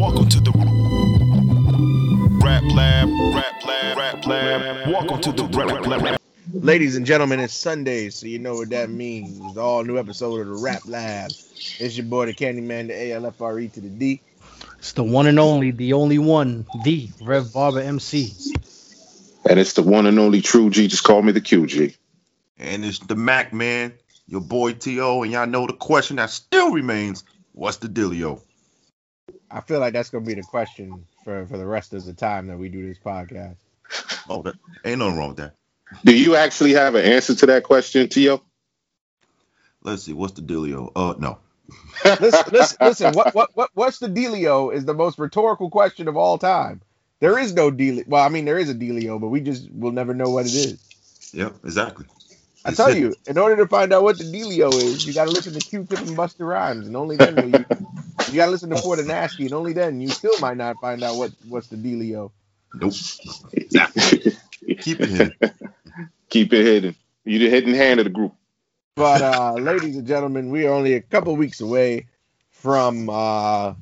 Welcome to the Rap Lab, Rap Lab, Rap Lab. Welcome to the Rap Lab. Ladies and gentlemen, it's Sunday, so you know what that means. It's all new episode of the Rap Lab. It's your boy, the Candyman, the ALFRE E to the D. It's the one and only, the only one, the Rev Barber MC. And it's the one and only True G. Just call me the QG. And it's the Mac man, your boy T.O. And y'all know the question that still remains what's the dealio? I feel like that's gonna be the question for, for the rest of the time that we do this podcast. Oh, that, ain't nothing wrong with that. Do you actually have an answer to that question, Tio? Let's see, what's the dealio? Uh, no. listen, listen, listen what, what what what's the dealio is the most rhetorical question of all time. There is no dealio. Well, I mean there is a dealio, but we just will never know what it is. Yep, exactly. I tell you, in order to find out what the dealio is, you got to listen to Q-Tip and Busta Rhymes, and only then will you. You got to listen to For the Nasty, and only then you still might not find out what what's the dealio. Nope. Exactly. Keep it hidden. Keep it hidden. You the hidden hand of the group. But uh, ladies and gentlemen, we are only a couple weeks away from uh,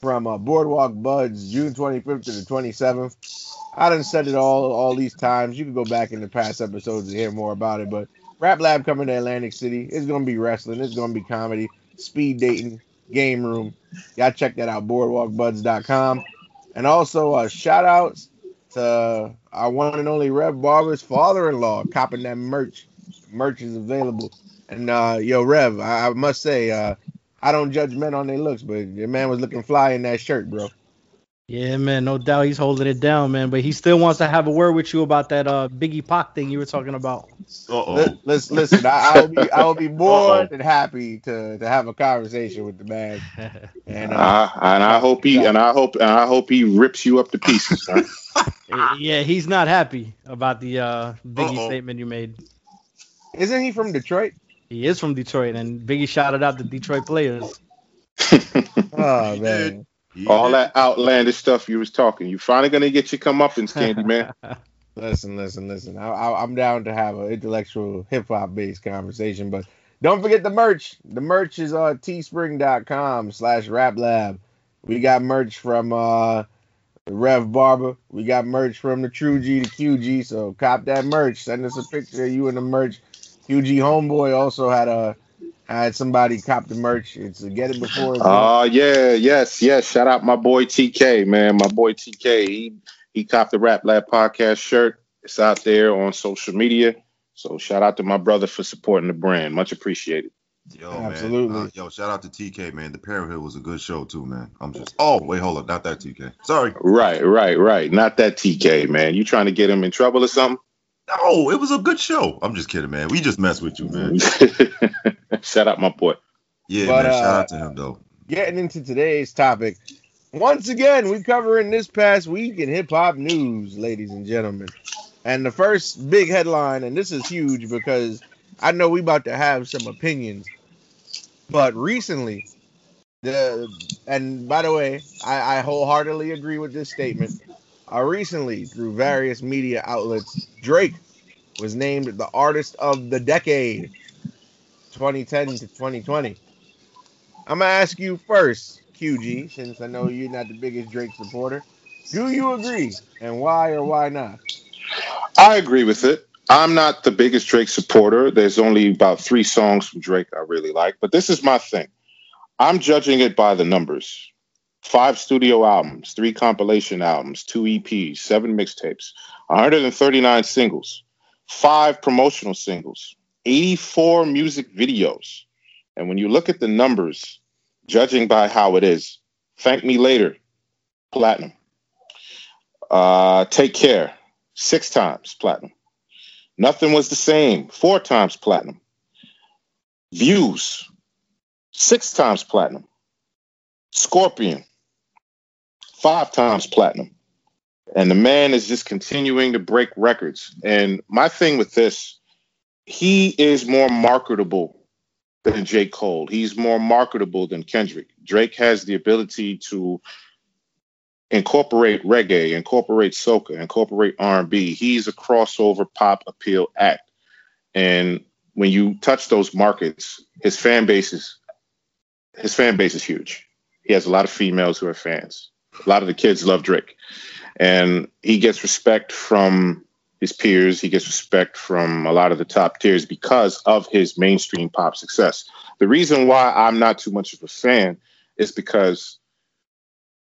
from uh, Boardwalk Buds, June 25th to the 27th. I done said it all all these times. You can go back in the past episodes to hear more about it. But Rap Lab coming to Atlantic City. It's gonna be wrestling. It's gonna be comedy, speed dating, game room. Y'all check that out. BoardwalkBuds.com. And also uh, shout outs to our one and only Rev Barber's father-in-law copping that merch merch is available. And uh, yo, Rev, I, I must say, uh, I don't judge men on their looks, but your man was looking fly in that shirt, bro. Yeah, man, no doubt he's holding it down, man. But he still wants to have a word with you about that uh Biggie Pac thing you were talking about. Uh Li- oh. Listen, listen, I, I'll be, I'll be more Uh-oh. than happy to, to have a conversation with the man. And uh, Uh, and I hope he and I hope and I hope he rips you up to pieces. son. yeah, he's not happy about the uh Biggie Uh-oh. statement you made. isn't he from Detroit? He is from Detroit, and Biggie shouted out the Detroit players. Oh He man, He All that outlandish stuff you was talking. You finally gonna get your comeuppance, Candy Man. listen, listen, listen. I, I, I'm down to have an intellectual hip hop based conversation, but don't forget the merch. The merch is on teespring.com slash rap lab. We got merch from uh Rev Barber. We got merch from the True G to QG. So cop that merch. Send us a picture of you in the merch. QG homeboy also had a had somebody cop the merch. It's a get it before it's Oh yeah, yes, yes. Shout out my boy TK, man. My boy TK. He he copped the Rap Lab podcast shirt. It's out there on social media. So shout out to my brother for supporting the brand. Much appreciated. Yo, Absolutely. Man. Uh, yo, shout out to TK, man. The Parenthood was a good show too, man. I'm just. Oh, wait, hold up, not that TK. Sorry. Right, right, right. Not that TK, man. You trying to get him in trouble or something? No, it was a good show. I'm just kidding, man. We just mess with you, man. Shout out my boy. Yeah, But, man. uh, Shout out to him though. getting into today's topic. Once again, we covering this past week in hip hop news, ladies and gentlemen. And the first big headline, and this is huge because I know we about to have some opinions. But recently, the and by the way, I, I wholeheartedly agree with this statement. Uh, recently, through various media outlets, Drake was named the artist of the decade, 2010 to 2020. I'm gonna ask you first, QG, since I know you're not the biggest Drake supporter. Do you agree, and why or why not? I agree with it. I'm not the biggest Drake supporter. There's only about three songs from Drake I really like, but this is my thing. I'm judging it by the numbers. Five studio albums, three compilation albums, two EPs, seven mixtapes, 139 singles, five promotional singles, 84 music videos. And when you look at the numbers, judging by how it is, thank me later, platinum. Uh, take care, six times platinum. Nothing was the same, four times platinum. Views, six times platinum. Scorpion, five times platinum. And the man is just continuing to break records. And my thing with this, he is more marketable than J. Cole. He's more marketable than Kendrick. Drake has the ability to incorporate reggae, incorporate soca, incorporate R&B. He's a crossover pop appeal act. And when you touch those markets, his fan base is his fan base is huge. He has a lot of females who are fans. A lot of the kids love Drake, and he gets respect from his peers. He gets respect from a lot of the top tiers because of his mainstream pop success. The reason why I'm not too much of a fan is because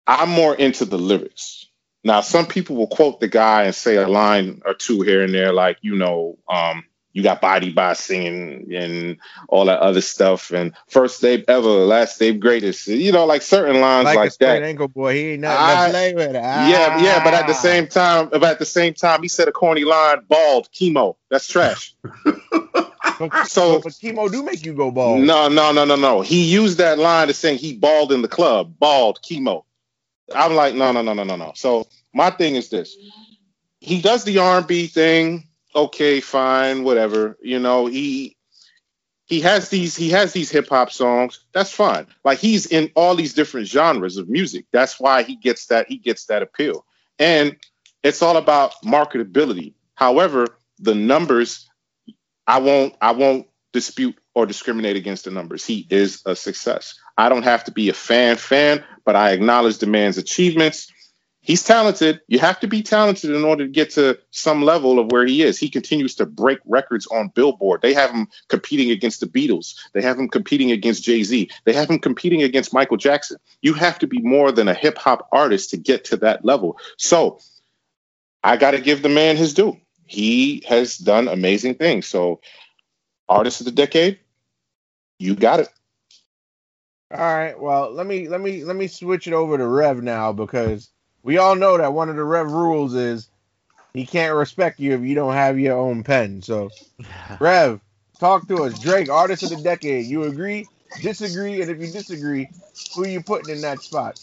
I'm more into the lyrics. Now, some people will quote the guy and say a line or two here and there, like, you know, um, you got body by singing and all that other stuff and first Dave ever, last Dave greatest. You know, like certain lines Like, like, a straight that. ankle boy, he ain't nothing I- to play with. Yeah, yeah, but at the Ah. same time, but at the same time, he said a corny line, bald, chemo. That's trash. So- but chemo do make you go bald. No, no, no, no, no. He used that line to saying he bald in the club, bald, chemo. I'm like, no, no, no, no, no, no. So my thing is this: he does the R&B thing. Okay, fine, whatever. You know, he he has these he has these hip hop songs. That's fine. Like he's in all these different genres of music. That's why he gets that he gets that appeal. And it's all about marketability. However, the numbers, I won't I won't dispute or discriminate against the numbers. He is a success. I don't have to be a fan fan, but I acknowledge the man's achievements. He's talented. You have to be talented in order to get to some level of where he is. He continues to break records on Billboard. They have him competing against the Beatles. They have him competing against Jay-Z. They have him competing against Michael Jackson. You have to be more than a hip hop artist to get to that level. So, I got to give the man his due. He has done amazing things. So, artist of the decade, you got it. All right. Well, let me let me let me switch it over to Rev now because we all know that one of the Rev rules is he can't respect you if you don't have your own pen. So, Rev, talk to us. Drake, artist of the decade. You agree? Disagree? And if you disagree, who you putting in that spot?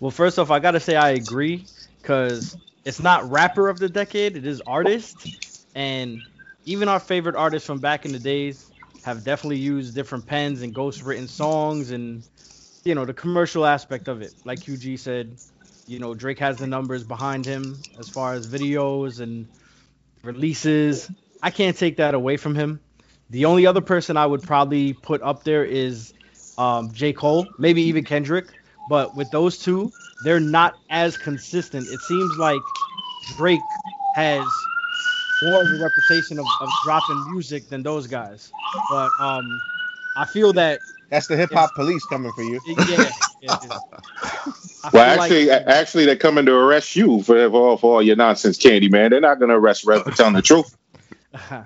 Well, first off, I gotta say I agree because it's not rapper of the decade; it is artist, and even our favorite artists from back in the days have definitely used different pens and ghost-written songs, and you know the commercial aspect of it. Like QG said, you know Drake has the numbers behind him as far as videos and releases. I can't take that away from him. The only other person I would probably put up there is um, J. Cole, maybe even Kendrick. But with those two, they're not as consistent. It seems like Drake has more of a reputation of, of dropping music than those guys. But um, I feel that That's the hip hop police coming for you. yeah, yeah, yeah. Well, actually, like- actually, they're coming to arrest you for, for, all, for all your nonsense, Candy Man. They're not going to arrest Rev for telling the truth. I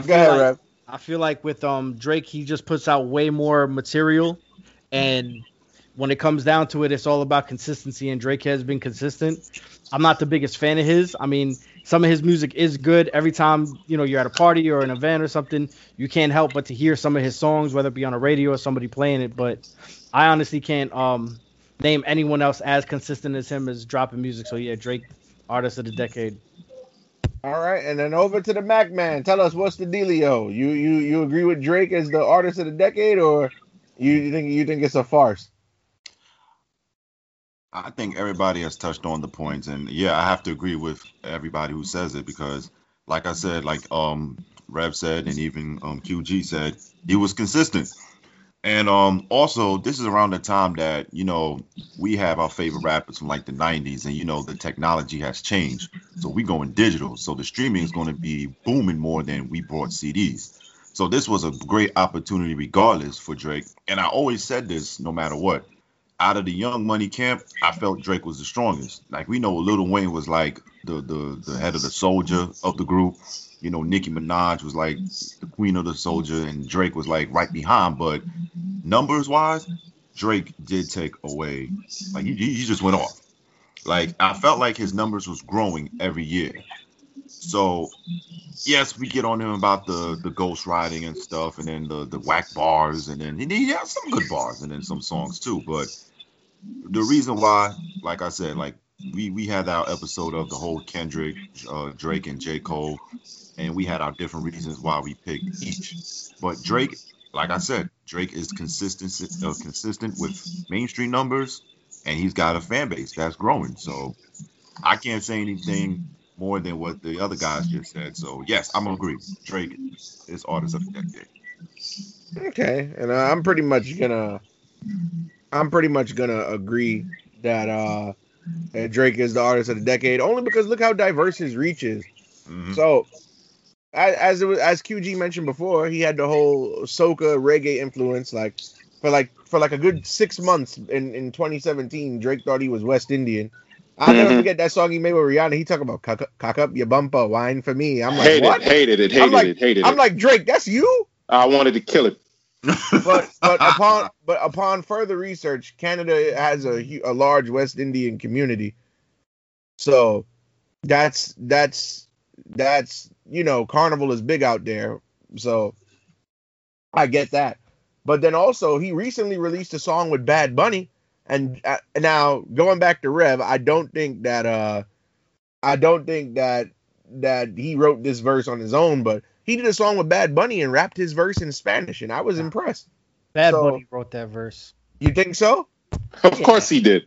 feel ahead, like- I feel like with um Drake, he just puts out way more material, and when it comes down to it, it's all about consistency. And Drake has been consistent. I'm not the biggest fan of his. I mean, some of his music is good. Every time you know you're at a party or an event or something, you can't help but to hear some of his songs, whether it be on a radio or somebody playing it. But I honestly can't um name anyone else as consistent as him as dropping music. So yeah, Drake, artist of the decade. All right, and then over to the Mac Man. Tell us what's the dealio. You you you agree with Drake as the artist of the decade, or you think you think it's a farce? I think everybody has touched on the points, and yeah, I have to agree with everybody who says it because, like I said, like um Rev said, and even um QG said, he was consistent. And um also, this is around the time that you know we have our favorite rappers from like the '90s, and you know the technology has changed, so we going digital. So the streaming is going to be booming more than we brought CDs. So this was a great opportunity, regardless, for Drake. And I always said this, no matter what out of the Young Money camp, I felt Drake was the strongest. Like we know Lil Wayne was like the the the head of the soldier of the group. You know, Nicki Minaj was like the queen of the soldier, and Drake was like right behind. But numbers wise, Drake did take away. Like he, he just went off. Like I felt like his numbers was growing every year. So yes, we get on him about the the ghost riding and stuff, and then the the whack bars, and then he, he has some good bars, and then some songs too. But the reason why, like I said, like we we had our episode of the whole Kendrick, uh, Drake, and J Cole, and we had our different reasons why we picked each. But Drake, like I said, Drake is consistent uh, consistent with mainstream numbers, and he's got a fan base that's growing. So I can't say anything more than what the other guys just said. So yes, I'm gonna agree. Drake is artist of the decade. Okay, and I'm pretty much gonna I'm pretty much gonna agree that uh that Drake is the artist of the decade, only because look how diverse his reach is. Mhm. So, as as, it was, as QG mentioned before, he had the whole soca reggae influence. Like for like for like a good six months in, in 2017, Drake thought he was West Indian. I'll never Mhm. forget that song he made with Rihanna. He talking about cock, up- cock up your bumper, wine for me. I'm like, hated what? it, hated it, hated like- it, hated I'm it. like Drake, that's you. I wanted to kill it. But but upon but upon further research, Canada has a a large West Indian community. So that's that's that's you know Carnival is big out there. So I get that. But then also he recently released a song with Bad Bunny, and uh, now going back to Rev, I don't think that uh I don't think that that he wrote this verse on his own, but he did a song with Bad Bunny and rapped his verse in Spanish, and I was impressed. Bad So- Bunny wrote that verse. You think so? Of Yeah. course he did.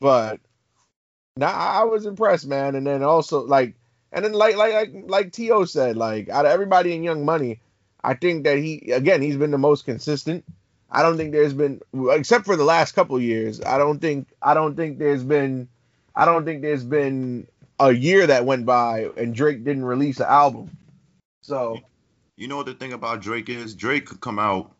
But nah, I I was impressed, man. And then also like, and then like like like like To said, like out of everybody in Young Money, I think that he again he's been the most consistent. I don't think there's been except for the last couple years. I don't think I don't think there's been I don't think there's been a year that went by and Drake didn't release an album. So You know what the thing about Drake is? Drake could come out.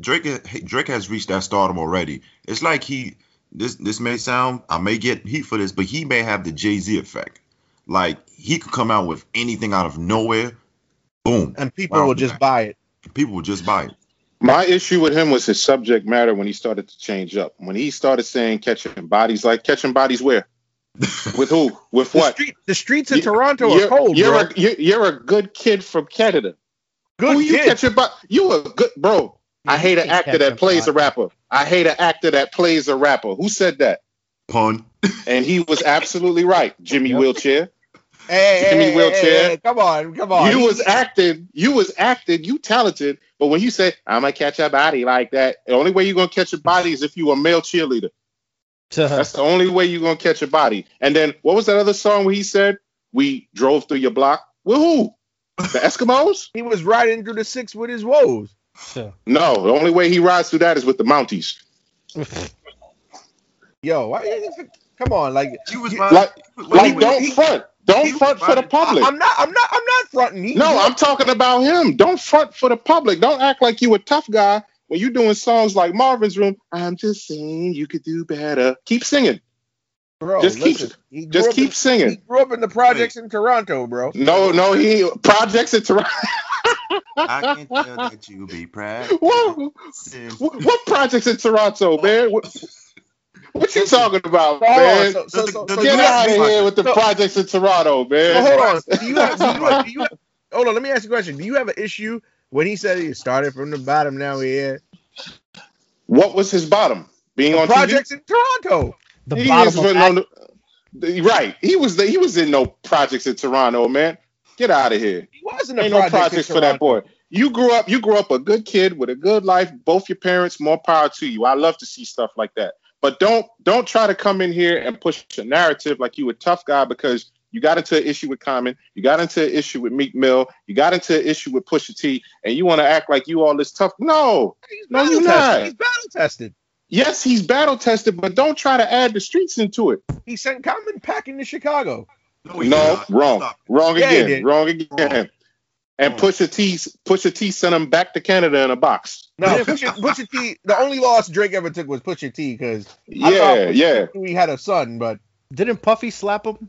Drake Drake has reached that stardom already. It's like he this this may sound I may get heat for this, but he may have the Jay Z effect. Like he could come out with anything out of nowhere, boom, and people Wow. will just buy it. people will just buy it. My issue with him was his subject matter when he started to change up. When he started saying catching bodies, like catching bodies where? With who? With The what? street the streets of You- Toronto you're, cold, you're bro. A, you're, you're a good kid from Canada. Good Who you kid. catching? Bo- you a good bro. I hate an actor that plays a rapper. I hate an actor that plays a rapper. Who said that? Pun. And he was absolutely right. Jimmy Yep. Wheelchair. Hey, hey, Jimmy hey, hey, Wheelchair. hey, come on, come on. You was acting. You was acting. You talented. But when you say I'm gonna catch a body like that, the only way you're gonna catch a body is if you a male cheerleader. That's the only way you're gonna catch a body. And then what was that other song where he said we drove through your block? With who? The Eskimos? he was riding through the six with his woes. No, the only way he rides through that is with the Mounties. Yo, why, come on, like He was You- my, Like, when like don't he- front. Don't front for the public. I, am not, I'm not, I'm not fronting. He, No, he- I'm talking about him. Don't front for the public. Don't act like you a tough guy when you're doing songs like Marvin's Room. I'm just saying you could do better. Keep singing. bro. just keep- listen, he Just keep in, He singing. grew up in the projects in Toronto, bro. No, no, he projects in Toronto. I can tell that you be proud. what, what what projects in Toronto, man? What, what you talking about, So, man? so, so, so, so Get you out of here with the so- projects in Toronto, so man. hold on. Do you have, do you have, do you have, hold on, let me ask you a question. Do you have an issue when he said he started from the bottom, now we're here? What was his bottom? Being on Projects in Toronto. The He bottom of on act- the- the- right. He was the, he was in no projects in Toronto, man. Get out of here. He was in the Ain't no projects, in for that boy. You grew up. You grew up a good kid with a good life. Both your parents. More power to you. I love to see stuff like that. But don't don't try to come in here and push a narrative like you a tough guy because you got into an issue with Common, you got into an issue with Meek Mill, you got into an issue with Pusha T, and you want to act like you all this tough. No, He's No, you're battle tested. not. He's battle tested. yes, he's battle tested, but don't try to add the streets into it. He sent Common packing to Chicago. No, No, did wrong, Stop. wrong Yeah, he again, wrong again. And Wrong. Pusha T, Pusha T sent him back to Canada in a box. No, Pusha, Pusha T. The only loss Drake ever took was Pusha T because Yeah, yeah. we had a son, but Didn't Puffy slap him?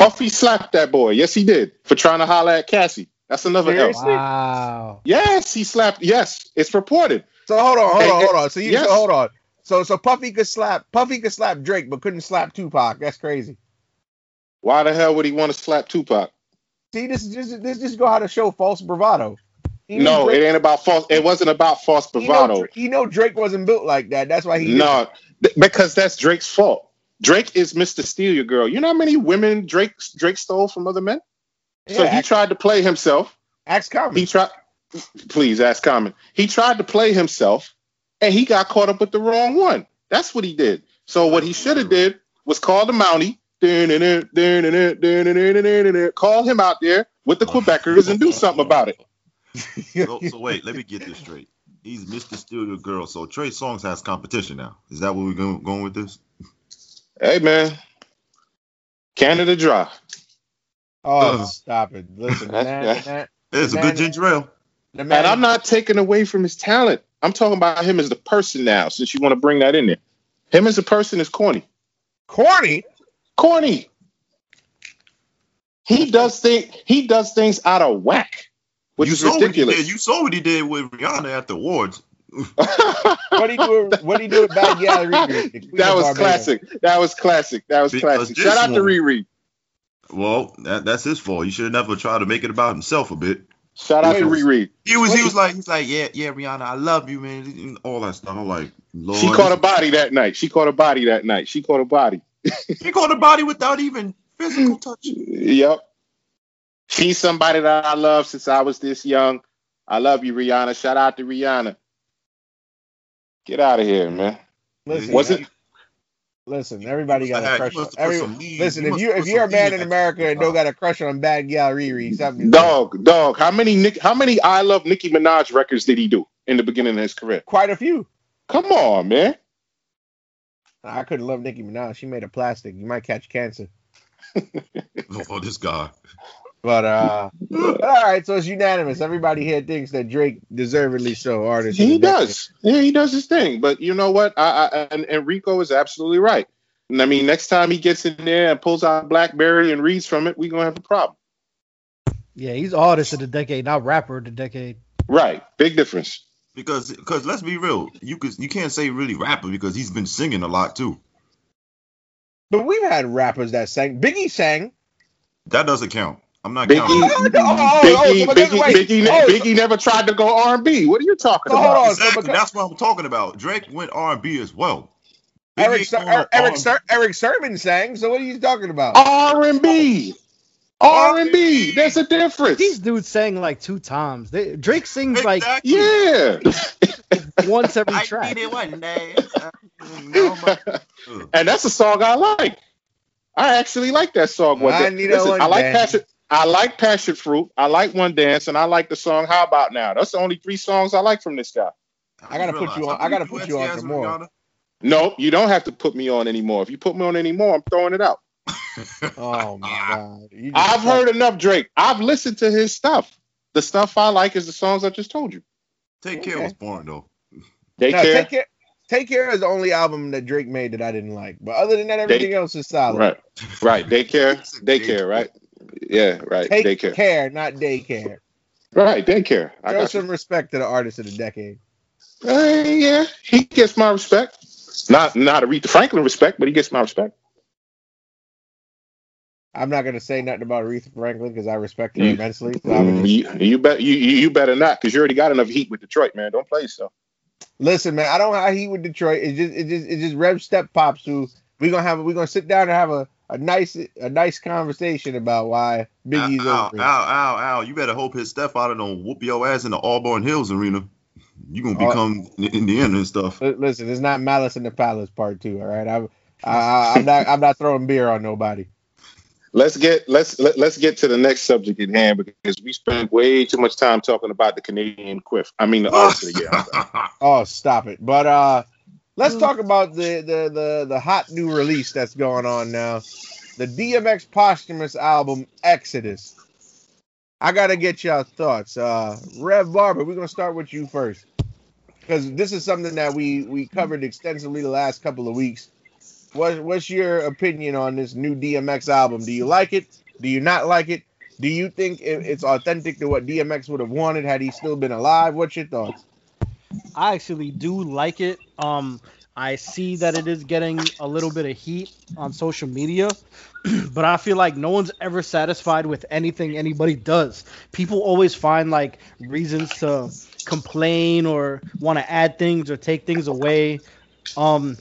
Puffy slapped that boy. Yes, he did for trying to holler at Cassie. That's another L. Wow. Yes, he slapped. Yes, it's reported. so hold on, hold Hey, on, hold on. So you yes. so hold on. So so Puffy could slap Puffy could slap Drake, but couldn't slap Tupac. That's crazy. Why the hell would he want to slap Tupac? See, this is just this just go how to show false bravado. He No, Drake, it ain't about false. It wasn't about false he know, bravado. he know Drake wasn't built like that. That's why he No, th- because that's Drake's fault. Drake is Mr. Steal Your Girl. You know how many women Drake Drake stole from other men? it. So he ask, tried to play himself. ask Common. He tried. Please ask Common. He tried to play himself, and he got caught up with the wrong one. That's what he did. So what he should have did was call the Mountie. Call him out there with the Quebecers and do something about it. So, so wait, let me get this straight. He's Mr. Steal Your Girl. So Trey Songz has competition now. Is that where we're going, going with this? Hey man, Canada Dry. Oh, Uh. stop it! Listen, the man, Yeah. man, It's a good ginger ale. man, And I'm not taking away from his talent. I'm talking about him as the person now, since you want to bring that in there. Him as a person is corny. corny. Corny. He does thing he does things out of whack, which you is saw what he ridiculous. did. You saw what he did with Rihanna at the awards. What do you do? What do you do with Bad Gal Riri? that was classic. That was classic. That was Because classic. Shout out to one- Riri. Well, that, that's his fault. You should have never tried to make it about himself a bit. Shout out to Wait, Riri. He was he was like he's like yeah yeah Rihanna I love you man and all that stuff. I'm like Lord, She caught a body that night. She caught a body that night. She caught a body. She caught a body without even physical touch. Yep. She's somebody that I love since I was this young. I love you, Rihanna. Shout out to Rihanna. Get out of here, man. Listen, Was it- Listen, everybody got a crush. On, have every, listen, you if you if you're a man in America and don't got a crush on Bad Gal Riri, something Dog, dog. How many Nick? How many I love Nicki Minaj records did he do in the beginning of his career? quite a few. Come on, man. I couldn't love Nicki Minaj. She made a plastic. You might catch cancer. Oh, this guy. But uh, but all right. So it's unanimous. Everybody here thinks that Drake deservedly so. Artist. He the decade. does. Yeah, he does his thing. But you know what? I, I and, and Rico is absolutely right. And I mean, next time he gets in there and pulls out BlackBerry and reads from it, we're gonna have a problem. Yeah, he's artist of the decade, not rapper of the decade. Right. Big difference. Because because let's be real, you could you can't say really rapper because he's been singing a lot too. But we've had rappers that sang. Biggie sang. That doesn't count. I'm not Biggie, counting. Oh, no. Oh, oh, Biggie, so Biggie, wait. Biggie, Oh, Biggie never tried to go R&B. What are you talking So hold about? on. so Exactly. because- That's what I'm talking about. Drake went R&B as well. Biggie Eric ain't Ser- going Eric R&B. Ser- Erick Sermon sang. So what are you talking about? R&B. R&B. There's a difference. These dudes sang like two times. They, Drake sings like Yeah. once every I track. need it one day. No, but- Ugh. and that's a song I like. I actually like that song. One I Day. need a Listen, one I like day. passion. I like passion fruit. I like one dance, and I like the song "How About Now." That's the only three songs I like from this guy. I gotta put you on- I gotta put you on Yes, for more. Rihanna. No, you don't have to put me on anymore. If you put me on anymore, I'm throwing it out. Oh my ah. god. I've suck. heard enough Drake. I've listened to his stuff. The stuff I like is the songs I just told you. Take care was boring though. They No, care. take care. Take care is the only album that Drake made that I didn't like. But other than that, everything else is solid. Right, right. They care. They care. Right. Yeah, right. Take They care. not daycare. Right. They care. I Show got you. some respect to the artist of the decade. Uh, yeah, he gets my respect. Not not Aretha Franklin respect, but he gets my respect. I'm not gonna say nothing about Aretha Franklin because I respect her Mm. immensely. So would just- You, you bet you you better not because you already got enough heat with Detroit, man. Don't play so. listen, man. I don't have heat with Detroit. It's just, it just, it's just Rev Step Pops who we gonna have. We gonna sit down and have a, a nice, a nice conversation about why Biggie's ow, over. ow, it. ow, ow. You better hope his stepfather don't whoop your ass in the Auburn Hills arena. You gonna Oh. become Indiana and stuff. Listen, it's not Malice in the Palace Part Two. All right, I'm, I, I, I'm not, I'm not throwing beer on nobody. Let's get let's let, let's get to the next subject at hand because we spent way too much time talking about the Canadian quiff. I mean the artist of the year. Oh, stop it. But uh let's talk about the the the the hot new release that's going on now. The DMX posthumous album Exodus. I gotta get y'all thoughts. Uh Rev Barber, we're gonna start with you first. Because this is something that we we covered extensively the last couple of weeks. What what's your opinion on this new DMX album? Do you like it? Do you not like it? Do you think it- it's authentic to what DMX would have wanted had he still been alive? What's your thoughts? I actually do like it. Um, I see that it is getting a little bit of heat on social media, but I feel like no one's ever satisfied with anything anybody does. People always find like reasons to complain or want to add things or take things away. Um,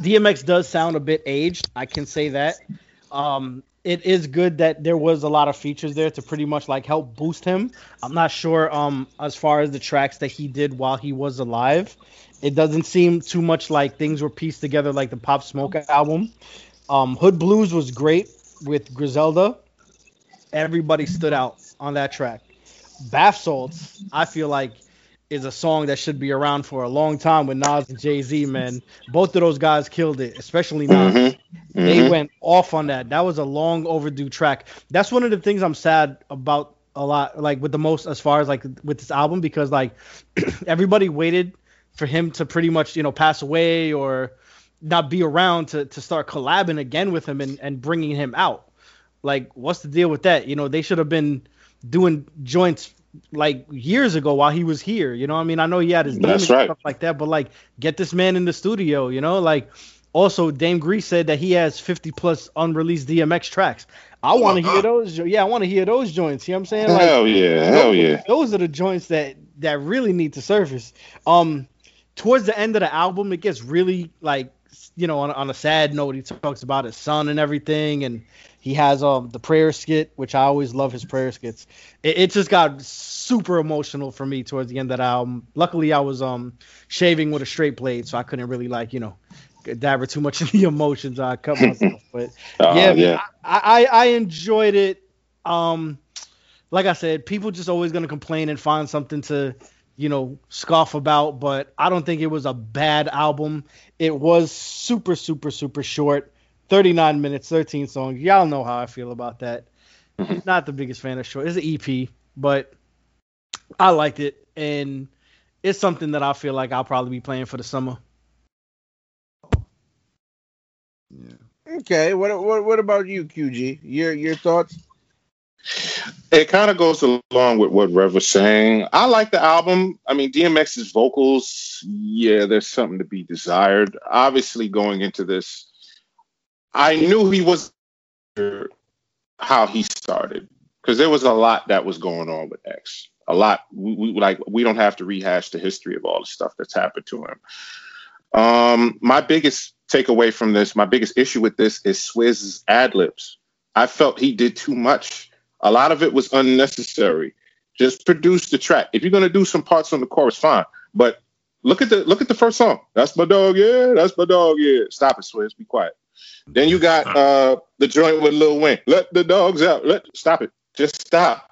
DMX does sound a bit aged. I can say that. Um, it is good that there was a lot of features there to pretty much like help boost him. I'm not sure um as far as the tracks that he did while he was alive. It doesn't seem too much like things were pieced together like the Pop Smoke album. Um, Hood Blues was great with Griselda. Everybody stood out on that track. Bath Salts, I feel like is a song that should be around for a long time with Nas and Jay Z. Man, both of those guys killed it, especially Nas. Mhm. They Mhm. went off on that. That was a long overdue track. That's one of the things I'm sad about a lot, like with the most as far as like with this album, because like everybody waited for him to pretty much you know pass away or not be around to to start collabing again with him and and bringing him out. Like, what's the deal with that? You know, they should have been doing joints like years ago while he was here. You know, what I mean, I know he had his That's demons and right. stuff like that, but like, get this man in the studio. You know, like. Also, Dame Grease said that he has 50 plus unreleased DMX tracks. I Oh want to hear those. Yeah, I want to hear those joints. You know what I'm saying? Like, Hell yeah, hell those, yeah. those are the joints that that really need to surface. Um, towards the end of the album, it gets really like you know on, on a sad note. He talks about his son and everything, and he has um the prayer skit, which I always love his prayer skits. It, it just got super emotional for me towards the end of the album. Luckily, I was um shaving with a straight blade, so I couldn't really like you know dabber too much in the emotions. I cut myself, but Uh, yeah, yeah. I, I I enjoyed it. Um, like I said, people just always gonna complain and find something to, you know, scoff about. But I don't think it was a bad album. It was super, super, super short. 39 minutes, 13 songs. Y'all know how I feel about that. Mm-hmm. Not the biggest fan of short. It's an EP, but I liked it, and it's something that I feel like I'll probably be playing for the summer. Yeah. Okay, what what what about you, QG? Your your thoughts? It kind of goes along with what Rev was saying. I like the album. I mean, DMX's vocals, yeah, there's something to be desired. Obviously, going into this, I knew he was how he started because there was a lot that was going on with X. A lot. We, we like we don't have to rehash the history of all the stuff that's happened to him. Um, my biggest takeaway from this, my biggest issue with this is Swizz's ad libs. I felt he did too much. A lot of it was unnecessary. Just produce the track. If you're gonna do some parts on the chorus, fine. But look at the look at the first song. That's my dog, yeah. That's my dog, yeah. Stop it, Swizz. Be quiet. Then you got uh the joint with Lil Wayne. Let the dogs out. Let stop it. Just stop.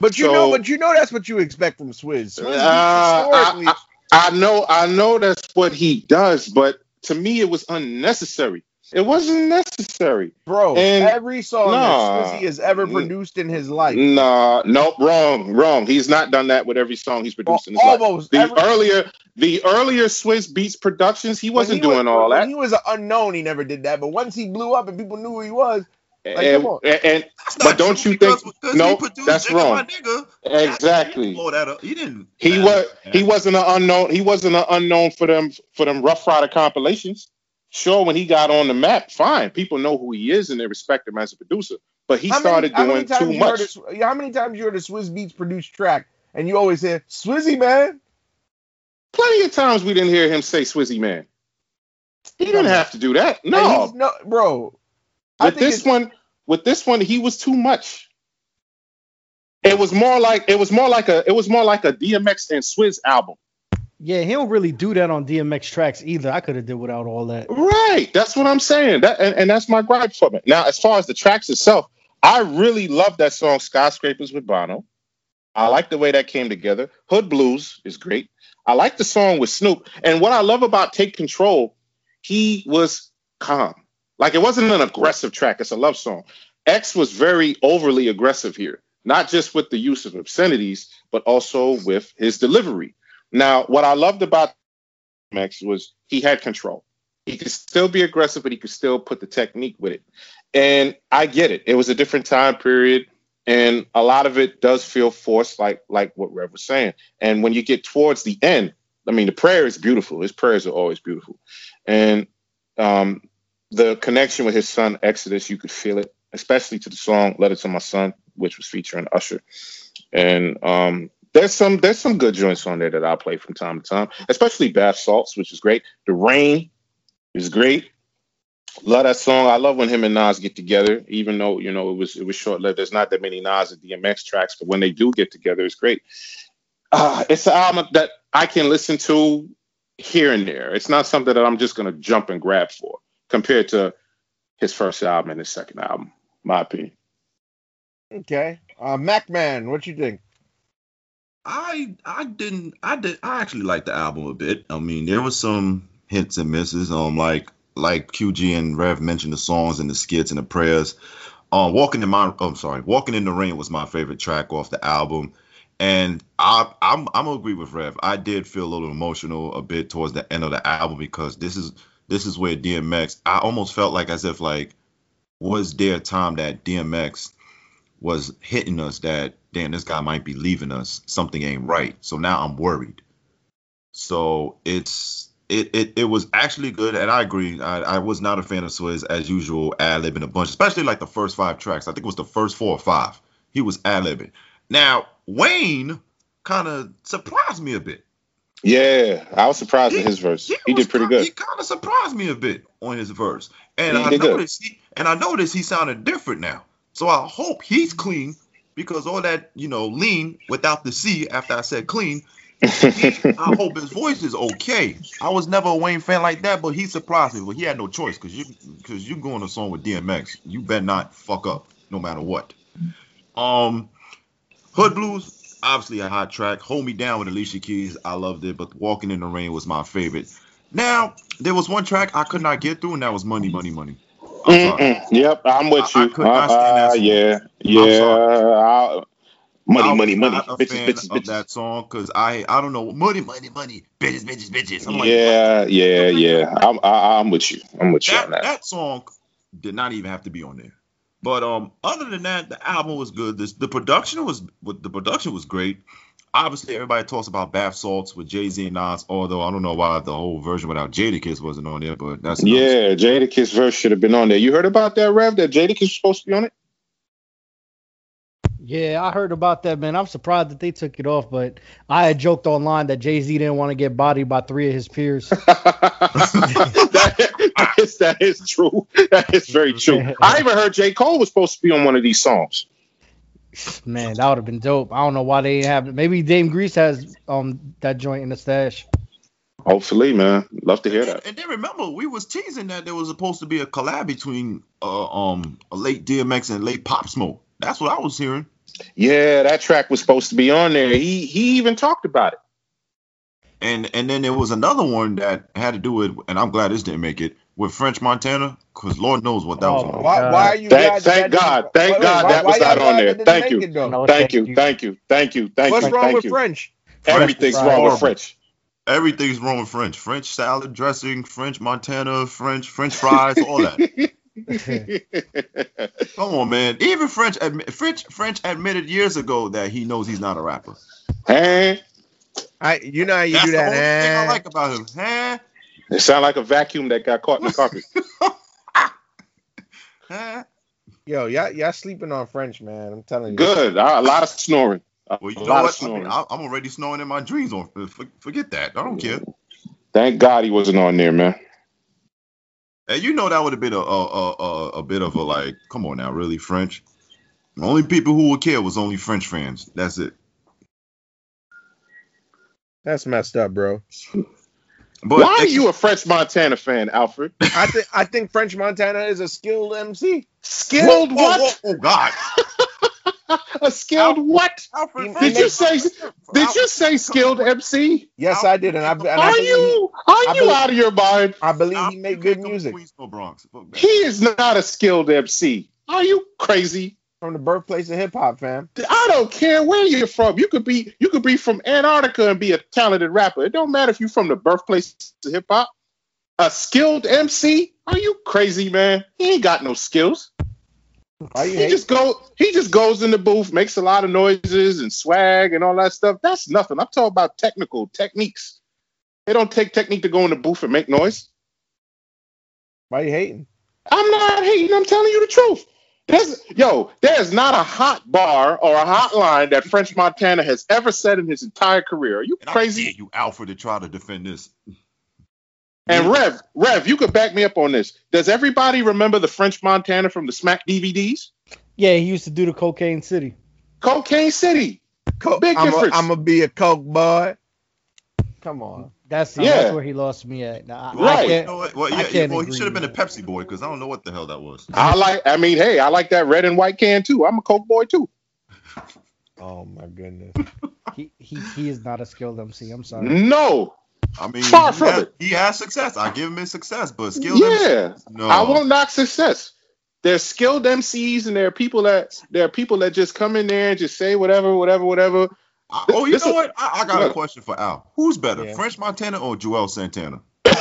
But you So- know, but you know that's what you expect from Swizz. Swizz Uh, historically, I, I know, I know that's what he does, but to me, it was unnecessary. It wasn't necessary. bro, and- every song Nah. that Swizzy has ever produced in his life, Nah, nope, wrong, wrong. He's not done that with every song he's produced in his life. almost The every, earlier, the earlier Swizz Beatz productions, he wasn't he doing was, all that. he was an unknown, he never did that. But once he blew up and people knew who he was, Like, and, and- and- But don't you because, think- because no, produced that's Jigga wrong. Nigga. He exactly, blow that up. He didn't. he was he wasn't an unknown. He wasn't an unknown for them for them Ruff Ryder compilations. Sure, when he got on the map, fine. People know who he is and they respect him as a producer. But he how started many, doing too much. A, how many times you heard a Swizz Beatz produced track and you always hear Swizzy man? Plenty of times we didn't hear him say Swizzy man. He didn't uh-huh. have to do that. No. no, bro. With this one, with this one, he was too much. It was more like it was more like a it was more like a DMX and Swizz album. Yeah, he don't really do that on DMX tracks either. I could have did without all that. Right. That's what I'm saying. That and, and that's my gripe from it. Now, as far as the tracks itself, I really love that song Skyscrapers with Bono. I like the way that came together. Hood Blues is great. I like the song with Snoop. And what I love about Take Control, he was calm. Like it wasn't an aggressive track, it's a love song. X was very overly aggressive here, not just with the use of obscenities, but also with his delivery. Now, what I loved about Max was he had control. He could still be aggressive, but he could still put the technique with it. And I get it. It was a different time period, and a lot of it does feel forced, like like what Rev was saying. And when you get towards the end, I mean, the prayer is beautiful. His prayers are always beautiful, and um, the connection with his son Exodus, you could feel it, especially to the song "Letter to My Son," which was featuring Usher. And um, there's some there's some good joints on there that I play from time to time, especially Bath Salts, which is great. The Rain is great. Love that song. I love when him and Nas get together, even though you know it was it was short lived. There's not that many Nas and DMX tracks, but when they do get together, it's great. Uh, it's an album that I can listen to here and there. It's not something that I'm just gonna jump and grab for, compared to his first album and his second album. My opinion. Okay. Uh Mac Man, what you think? I I didn't I did I actually liked the album a bit. I mean, there was some hits and misses. Um, like like QG and Rev mentioned the songs and the skits and the prayers. Um, walking in my I'm sorry, walking in the rain was my favorite track off the album. And I, I'm I'm gonna agree with Rev. I did feel a little emotional a bit towards the end of the album because this is this is where DMX. I almost felt like as if like was there a time that DMX was hitting us that damn this guy might be leaving us. Something ain't right. So now I'm worried. So it's it it, it was actually good, and I agree. I, I was not a fan of Swizz as usual, ad libbing a bunch, especially like the first five tracks. I think it was the first four or five. He was ad libbing. Now Wayne kind of surprised me a bit. Yeah, I was surprised at his verse. He, was did pretty good. He kind of surprised me a bit on his verse, and He I good. noticed he and I noticed he sounded different now. So I hope he's clean because all that you know lean without the C after I said clean. I hope his voice is okay. I was never a Wayne fan like that, but he surprised me. But he had no choice because you because you go on a song with DMX, you better not fuck up no matter what. Um, Hood Blues, obviously a hot track. Hold Me Down with Alicia Keys, I loved it. But Walking in the Rain was my favorite. Now there was one track I could not get through, and that was Money, Money, Money. I'm sorry. Mm-mm. Yep, I'm with I- you. I could not stand that Uh, song. yeah, yeah. sorry. I- money, I money, was money. Bitches, bitches, bitches. that song because I I don't know money money money bitches bitches bitches. I'm like yeah, yeah, yeah. I'm, I, I'm with you. I'm with you that on that. that song did not even have to be on there. But um, other than that, the album was good. This the production was the production was great. Obviously, everybody talks about bath salts with Jay Z and Nas. Although I don't know why the whole version without Jadakiss wasn't on there, but that's another Yeah, Jadakiss verse should have been on there. You heard about that, Rev? That Jadakiss was supposed to be on it? Yeah, I heard about that, man. I'm surprised that they took it off, but I had joked online that Jay Z didn't want to get bodied by three of his peers. that, that is, that is true. That is very true. I even heard J. Cole was supposed to be on one of these songs. Man, that would have been dope. I don't know why they didn't have it. Maybe Dame Grease has um that joint in the stash. Hopefully, man. Love to hear And, that. and then remember, we was teasing that there was supposed to be a collab between uh, um a late DMX and late Pop Smoke. That's what I was hearing. Yeah, that track was supposed to be on there. He he even talked about it. And and then there was another one that had to do with, and I'm glad this didn't make it, with French Montana, because Lord knows what that was Oh, about. Why, why are you Thank- guys? thank God. Thank God that was not on there. Thank you. No, Thank you, thank you, thank you, thank What's you, What's wrong thank with you. French? Everything's French wrong with. French. Everything's wrong with French. French salad dressing, French Montana, French French fries, all that. Come on, man. Even French, admi- French, French admitted years ago that he knows he's not a rapper. Hey, I, you know how you That's do the that, only thing I eh? like about him. Huh? It sound like a vacuum that got caught in the carpet. Huh? Yo, y'all, y'all sleeping on French, man. I'm telling you. Good. A lot of snoring. A Well, you lot know what? I mean, snoring. I, I'm already snoring in my dreams. On forget that. I don't care. Thank God he wasn't on there, man. And you know that would have been a a, a a a bit of a like, come on now, really French. The only people who would care was only French fans. That's it. That's messed up, bro. But Why are you a French Montana fan, Alfred? I think I think French Montana is a skilled MC. Skilled Whoa, what? whoa, oh, oh God! A skilled what? Alfred, Did you say- Did you say skilled MC? Yes, I did, and I, and I Are believe, you are I you believe- out of your mind? I believe Alfred, he made good music Queens, no Bronx. He is not a skilled MC. Are you crazy? From the birthplace of hip hop, fam. I don't care where you're from. You could be you could be from Antarctica and be a talented rapper. It don't matter if you're from the birthplace of hip hop. A skilled MC? Are you crazy, man? He ain't got no skills. Why you He just go he just goes in the booth, makes a lot of noises and swag and all that stuff. That's nothing. I'm talking about technical techniques. They don't take technique to go in the booth and make noise. Why you hating? I'm not hating. I'm telling you the truth. There's, yo, there's not a hot bar or a hotline that French Montana has ever said in his entire career. Are you And I crazy? you, Alfred, to try to defend this. And Rev, Rev, you could back me up on this. Does everybody remember the French Montana from the Smack DVDs? Yeah, he used to do the Cocaine City. Cocaine City. Co- Big I'm difference. gonna be a coke boy. Come on. That's Yeah. that's where he lost me at. Now, I, Well, I Right. can't, know? Well, I yeah, yeah, can't well, he should have been a Pepsi boy because I don't know what the hell that was. I like. I mean, hey, I like that red and white can too. I'm a Coke boy too. Oh my goodness. He he he is not a skilled MC. I'm sorry. No, I mean, Far he from has, it. he has success. I give him his success, but skill. MC yeah, no. I won't knock success. There's skilled MCs, and there are people that there are people that just come in there and just say whatever, whatever, whatever. I- oh, you know what? I, I got a question for Al. Who's better, Yeah. French Montana or Juelz Santana?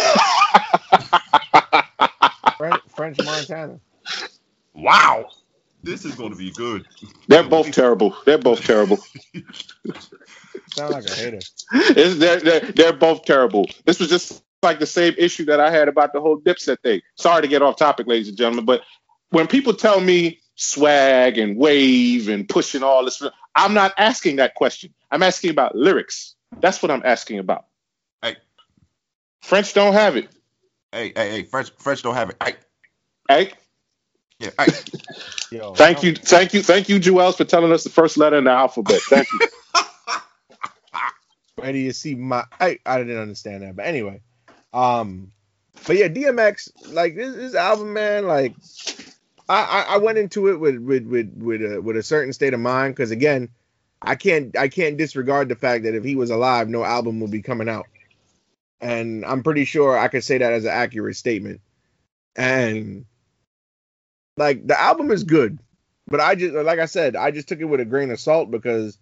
French, French Montana. Wow, this is going to be good. They're both terrible. They're both terrible. Sound like a hater. It's- they're, they're, they're both terrible. This was just like the same issue that I had about the whole Dipset thing. Sorry to get off topic, ladies and gentlemen, but when people tell me swag and wave and pushing all this, I'm not asking that question. I'm asking about lyrics. That's what I'm asking about. Hey. French don't have it. Hey, hey, hey, French, French don't have it. Hey, Hey, yeah, hey. Yo, thank you, thank you, thank you, Juelz, for telling us the first letter in the alphabet. Thank you. Where do you see my? I I didn't understand that, but anyway, um, but yeah, DMX, like this, this album, man, like I, I I went into it with with with with a with a certain state of mind because again, I can't I can't disregard the fact that if he was alive, no album would be coming out, and I'm pretty sure I could say that as an accurate statement, and like the album is good, but I just like I said, I just took it with a grain of salt because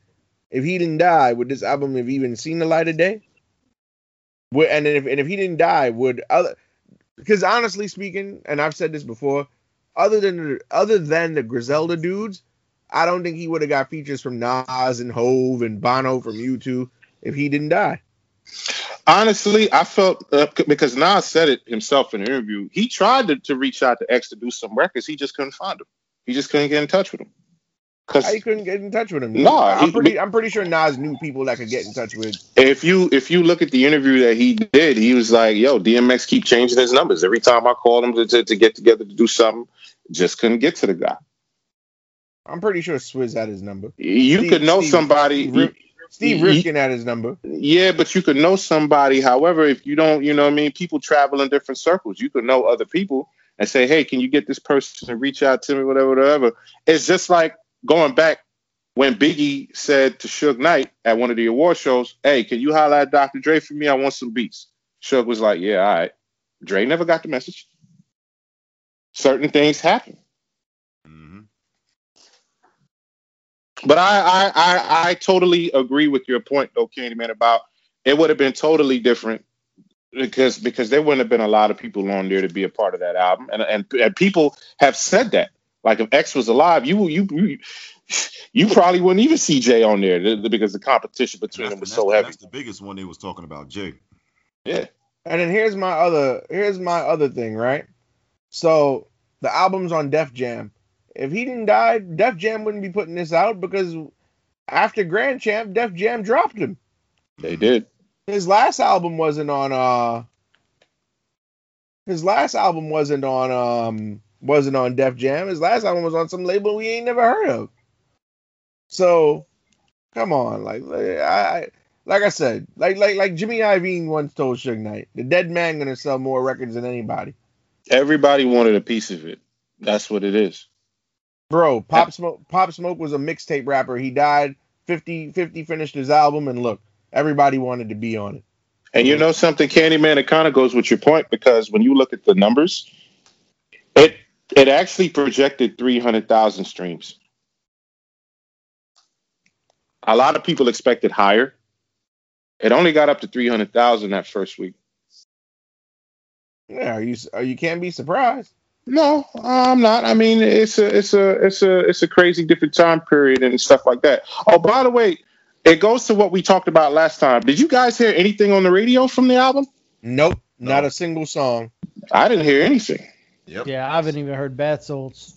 if he didn't die, would this album have even seen the light of day? And if and if he didn't die, would other? Because honestly speaking, and I've said this before, other than other than the Griselda dudes, I don't think he would have got features from Nas and Hove and Bono from U2 if he didn't die. Honestly, I felt uh, because Nas said it himself in an interview. He tried to, to reach out to X to do some records. He just couldn't find him. He just couldn't get in touch with him. Because I couldn't get in touch with him. No, I'm he- pretty I'm pretty sure Nas knew people that could get in touch with. if you if you look at the interview that he did, he was like, "Yo, DMX keep changing his numbers every time I call him to, to, to get together to do something. Just couldn't get to the guy. I'm pretty sure Swizz had his number. You Steve- could know Steve- somebody." Steve, Rif- Steve Rifkind had his number. Yeah, but you could know somebody. However, if you don't, you know what I mean, people travel in different circles. You could know other people and say, hey, can you get this person to reach out to me, whatever, whatever. It's just like going back when Biggie said to Suge Knight at one of the award shows, hey, can you highlight Dr. Dre for me? I want some beats. Suge was like, yeah, all right. Dre never got the message. Certain things happen. But I, I, I, I totally agree with your point, though, Candyman, about it would have been totally different because because there wouldn't have been a lot of people on there to be a part of that album, and and, and people have said that. Like if X was alive, you you you, you probably wouldn't even see Jay on there because the competition between That's, them was that's- so heavy. that's the biggest one they was talking about, Jay. Yeah, And then here's my other here's my other thing, right? So the album's on Def Jam. If he didn't die, Def Jam wouldn't be putting this out because after Grand Champ, Def Jam dropped him. they did. His last album wasn't on uh his last album wasn't on um wasn't on Def Jam. His last album was on some label we ain't never heard of. So come on, like I, I like I said, like like like Jimmy Iovine once told Suge Knight, the dead man gonna sell more records than anybody. Everybody wanted a piece of it. That's what it is. Bro, Pop Smoke Pop Smoke was a mixtape rapper. He died 50 50 finished his album and look, everybody wanted to be on it. And you know something, Candyman, it kind of goes with your point because when you look at the numbers, it it actually projected three hundred thousand streams. A lot of people expected higher. It only got up to three hundred thousand that first week. Yeah, you you can't be surprised. No, I'm not. I mean, it's a it's a it's a it's a crazy different time period and stuff like that. Oh, by the way, it goes to what we talked about last time. Did you guys hear anything on the radio from the album? Nope, not No. a single song. I didn't hear anything. Yep. Yeah, I haven't even heard Bad Souls.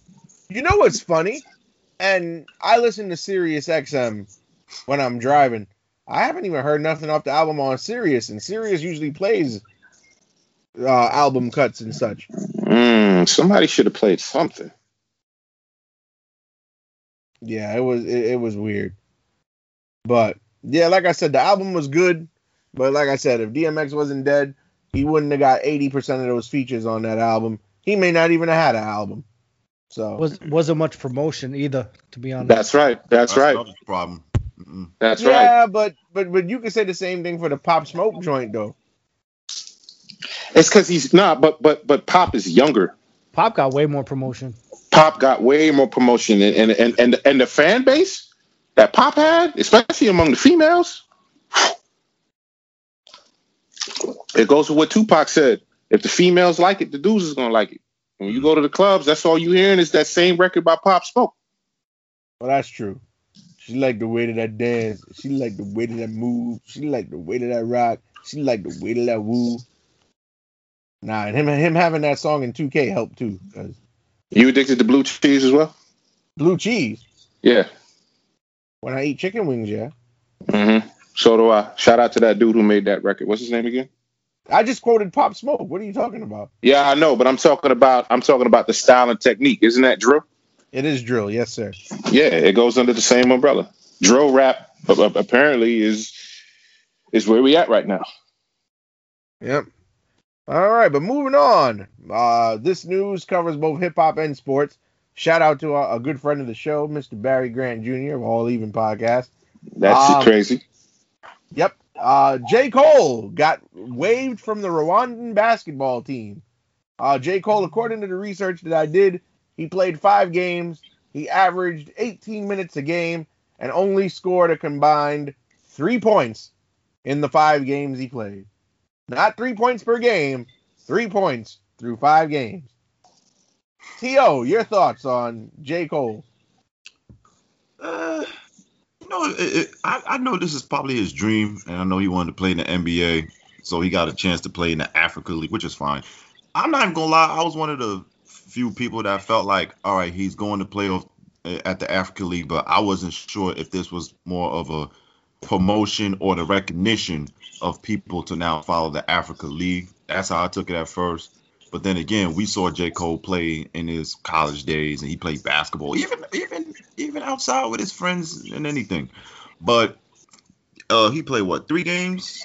You know what's funny? And I listen to Sirius XM when I'm driving. I haven't even heard nothing off the album on Sirius, and Sirius usually plays uh, album cuts and such. Mm, somebody should have played something. Yeah, it was it, it was weird. But yeah, like I said, the album was good. But like I said, if DMX wasn't dead, he wouldn't have got 80% of those features on that album. He may not even have had an album. So Was wasn't much promotion either, to be honest. That's right. That's right. problem. Mm-mm. That's right. yeah, but but but you can say the same thing for the Pop Smoke joint though. It's because he's not, but but but Pop is younger. Pop got way more promotion. Pop got way more promotion, and and and and, and the fan base that Pop had, especially among the females. It goes with what Tupac said. If the females like it, the dudes is gonna like it. When you go to the clubs, that's all you hearing is that same record by Pop Smoke. Well, that's true. She like the way that I dance. She like the way that I move. She like the way that I rock. She like the way that I woo. Nah, and him him having that song in 2K helped too. You addicted to blue cheese as well? blue cheese. Yeah. When I eat chicken wings, yeah. Mm-hmm. So do I. Shout out to that dude who made that record. What's his name again? I just quoted Pop Smoke. What are you talking about? Yeah, I know, but I'm talking about I'm talking about the style and technique. Isn't that drill? It is drill, yes, sir. Yeah, it goes under the same umbrella. Drill rap apparently is is where we at right now. Yep. All right, but moving on. Uh, this news covers both hip hop and sports. Shout out to a, a good friend of the show, Mr. Barry Grant Jr. of All Even Podcast. That's Um, crazy. Yep. Uh, J. Cole got waived from the Rwandan basketball team. Uh, J. Cole, according to the research that I did, he played five games. He averaged 18 minutes a game and only scored a combined three points in the five games he played. Not three points per game, three points through five games. T.O., your thoughts on J. Cole? Uh, you know, it, it, I, I know this is probably his dream, and I know he wanted to play in the NBA, so he got a chance to play in the Africa League, which is fine. I'm not even gonna lie, I was one of the few people that felt like, all right, he's going to play at the Africa League, but I wasn't sure if this was more of a promotion or the recognition of people to now follow the Africa League. That's how I took it at first. But then again, we saw J. Cole play in his college days, and he played basketball, even even even outside with his friends and anything. But uh, he played what three games?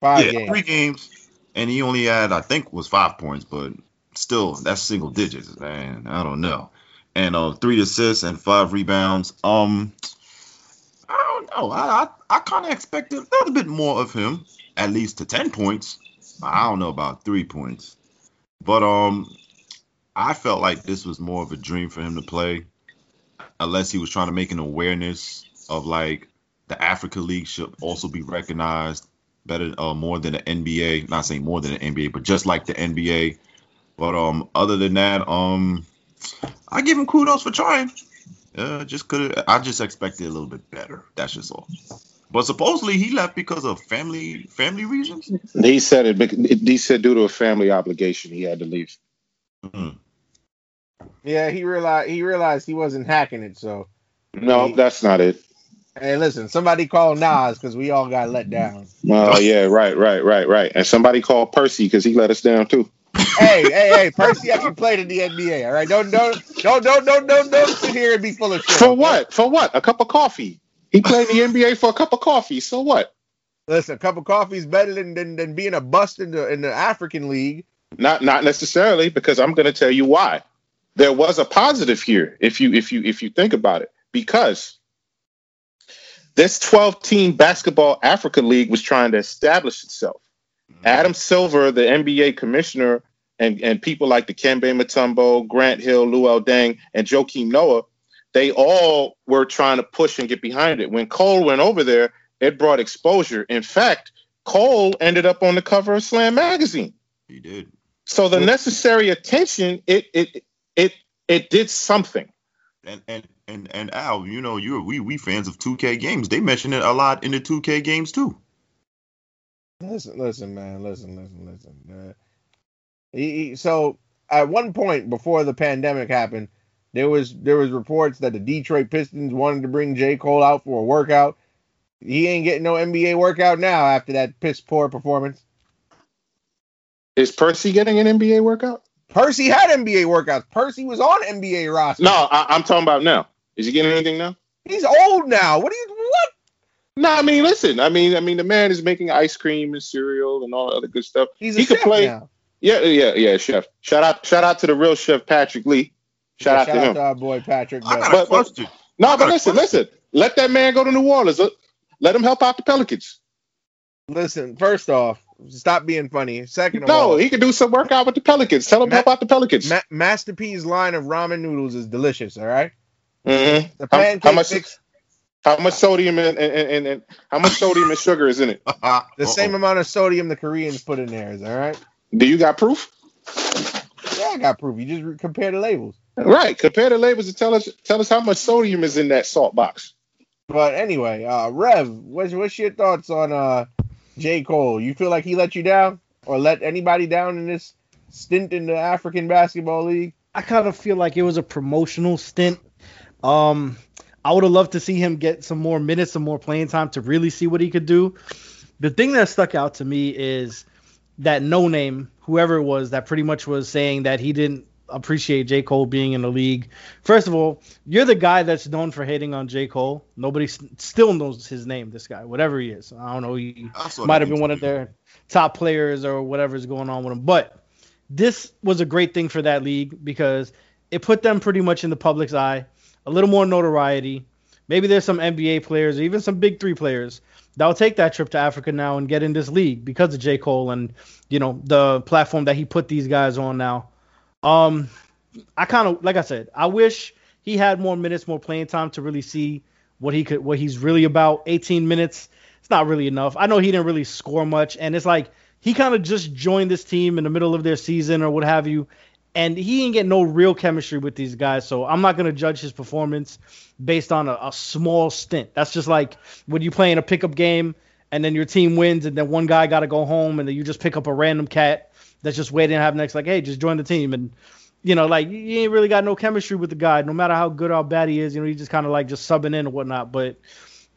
Five yeah, games. three games, and he only had I think was five points, but still that's single digits, man. I don't know. And uh, three assists and five rebounds. Um, don't know. I I, I kind of expected a little bit more of him, at least to ten points. I don't know about three points, but um, I felt like this was more of a dream for him to play, unless he was trying to make an awareness of like the Africa League should also be recognized better, uh, more than the NBA. Not saying more than the NBA, but just like the NBA. But um, other than that, um, I give him kudos for trying. Uh, just could I just expected a little bit better. That's just all. But supposedly he left because of family family reasons. He said it. He said due to a family obligation, he had to leave. Mm. Yeah, he realized he realized he wasn't hacking it, so No, that's not it. Hey, listen, somebody call Nas because we all got let down. Oh yeah, right, right, right, right. And somebody called Percy because he let us down too. Hey, hey, hey, Percy actually played in the NBA. All right, don't, don't, don't, don't, don't, don't, don't sit here and be full of shit. For what? For what? A cup of coffee. He played in the NBA for a cup of coffee. So what? Listen, a cup of coffee is better than, than than being a bust in the in the African League. Not not necessarily because I'm going to tell you why. There was a positive here if you if you if you think about it because this 12 team basketball Africa League was trying to establish itself. Mm-hmm. Adam Silver, the NBA commissioner, and, and people like Dikembe Mutombo, Grant Hill, Luol Deng, and Joakim Noah, they all were trying to push and get behind it. When Cole went over there, it brought exposure. In fact, Cole ended up on the cover of Slam magazine. He did. So the necessary attention, it it it it did something. And and and and Al, you know, you we we fans of 2K games. They mention it a lot in the 2K games too. Listen, listen, man, listen, listen, listen. Uh, he, he, so at one point before the pandemic happened, there was there was reports that the Detroit Pistons wanted to bring J Cole out for a workout. He ain't getting no NBA workout now after that piss poor performance. Is Percy getting an NBA workout? Percy had NBA workouts. Percy was on NBA roster. No, I, I'm talking about now. Is he getting anything now? He's old now. What do you what? No, I mean, listen. I mean, I mean, the man is making ice cream and cereal and all that other good stuff. He's a He could play- now. Yeah, yeah, yeah, chef. Shout out, shout out to the real chef Patrick Lee. Shout out shout to out him. to our boy Patrick. I but- got a But- but- No, I but a listen, question. listen. Let that man go to New Orleans. Let- Let him help out the Pelicans. Listen, first off, stop being funny. Second of all, No, he can do some work out with the Pelicans. Tell him to Ma- help out the Pelicans. Ma- Master P's line of ramen noodles is delicious. All right, Mhm. the How- pancake how much- mix, How much sodium and, and, and, and how much sodium and sugar is in it? the same amount of sodium the Koreans put in theirs. All right. Do you got proof? Yeah, I got proof. You just re- compare the labels. Right. Compare the labels and tell us tell us how much sodium is in that salt box. But anyway, uh, Rev, what's what's your thoughts on uh J Cole? You feel like he let you down, or let anybody down in this stint in the African Basketball League? I kind of feel like it was a promotional stint. Um, I would have loved to see him get some more minutes, some more playing time to really see what he could do. The thing that stuck out to me is that no name, whoever it was, that pretty much was saying that he didn't appreciate J. Cole being in the league. First of all, you're the guy that's known for hating on J. Cole. Nobody s- still knows his name, this guy, whatever he is. I don't know. He might have been one of their top players or whatever's going on with him. But this was a great thing for that league because it put them pretty much in the public's eye, a little more notoriety. Maybe there's some NBA players, or even some Big Three players that will take that trip to Africa now and get in this league because of J. Cole and you know the platform that he put these guys on now. Um, I kind of like I said, I wish he had more minutes, more playing time to really see what he could, what he's really about. 18 minutes, it's not really enough. I know he didn't really score much, and it's like he kind of just joined this team in the middle of their season or what have you, and he didn't get no real chemistry with these guys. So I'm not gonna judge his performance based on a, a small stint. That's just like when you play in a pickup game and then your team wins, and then one guy got to go home, and then you just pick up a random cat that's just waiting to have next, like, hey, just join the team, and you know, like you ain't really got no chemistry with the guy, no matter how good or bad he is. You know, he just kind of like just subbing in or whatnot. But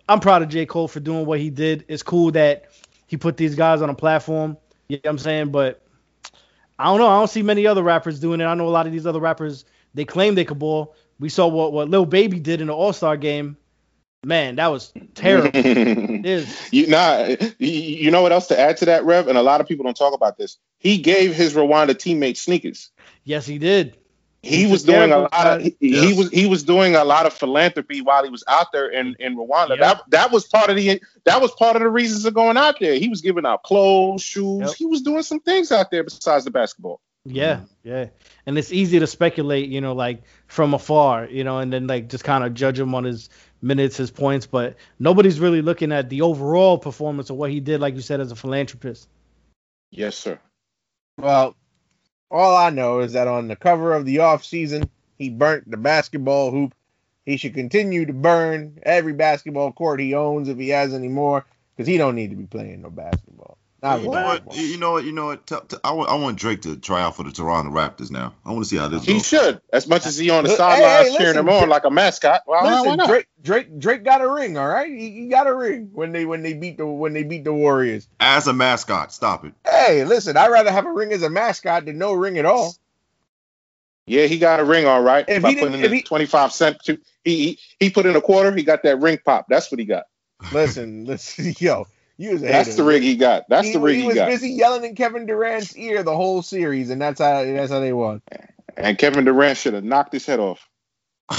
I'm proud of J. Cole for doing what he did. It's cool that he put these guys on a platform. You know what I'm saying? But I don't know. I don't see many other rappers doing it. I know a lot of these other rappers they claim they could ball. We saw what what Lil Baby did in the All Star game. Man, that was terrible. is. you nah, you know what else to add to that, Rev? And a lot of people don't talk about this. He gave his Rwanda teammates sneakers. Yes, he did. He was doing a lot of he, he was he was doing a lot of philanthropy while he was out there in in Rwanda. Yep. That that was part of the that was part of the reasons of going out there. He was giving out clothes, shoes. Yep. He was doing some things out there besides the basketball. Yeah, yeah. And it's easy to speculate, you know, like from afar, you know, and then like just kind of judge him on his minutes, his points, but nobody's really looking at the overall performance of what he did, like you said, as a philanthropist. Yes, sir. Well, all I know is that on the cover of the off season, he burnt the basketball hoop. He should continue to burn every basketball court he owns if he has any more, because he don't need to be playing no basketball. Not You know what? You know what? You know what? Tell- tell- I want, Drake to try out for the Toronto Raptors now. I want to see how this works. He goes. should, as much as he on the sidelines hey, cheering him on like a mascot. Well, why Listen, not? Drake, Drake, Drake got a ring. All right, he, he got a ring when they when they beat the when they beat the Warriors. As a mascot, stop it. Hey, listen, I'd rather have a ring as a mascot than no ring at all. Yeah, he got a ring, all right. If by he didn't- putting in if he- 25 cent. To, he, he he put in a quarter. He got that ring pop. That's what he got. Listen, listen, yo, you was That's hater. the rig he got. That's he, the rig he got. he was busy yelling in Kevin Durant's ear the whole series, and that's how that's how they won. And Kevin Durant should have knocked his head off.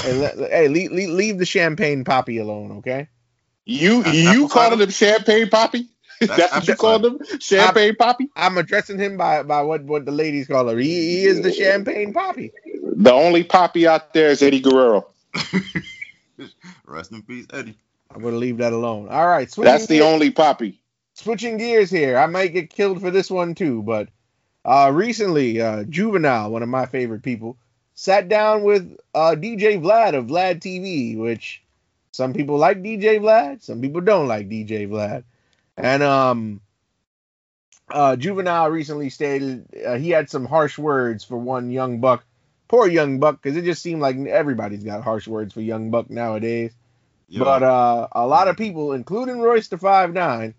Hey, le- le- hey leave, leave, leave the Champagne Papi alone, okay? You That's you apple called cider? him Champagne Papi? That's That's what you called him? Champagne Papi? I'm addressing him by, by what, what the ladies call her. He, he is the Champagne Papi. The only poppy out there is Eddie Guerrero. Rest in peace, Eddie. I'm gonna leave that alone. All right, switching That's the gears, only poppy. switching gears here. I might get killed for this one too, but uh, recently, uh, Juvenile, one of my favorite people, sat down with uh, DJ Vlad of Vlad TV, which some people like DJ Vlad, some people don't like DJ Vlad, and um, uh, Juvenile recently stated uh, he had some harsh words for one young buck. Poor young buck, because it just seemed like everybody's got harsh words for young buck nowadays. Yo, But uh, a lot of people, including Royce the Five Nine,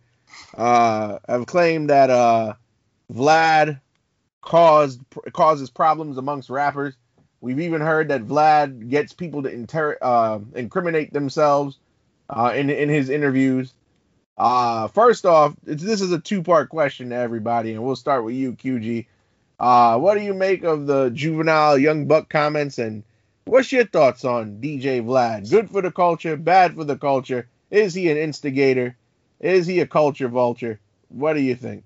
uh, have claimed that uh, Vlad caused causes problems amongst rappers. We've even heard that Vlad gets people to inter- uh, incriminate themselves uh, in in his interviews. Uh, first off, this is a two part question to everybody, and we'll start with you, QG. Uh, what do you make of the juvenile young buck comments, and What's your thoughts on DJ Vlad? Good for the culture, bad for the culture? Is he an instigator? Is he a culture vulture? What do you think?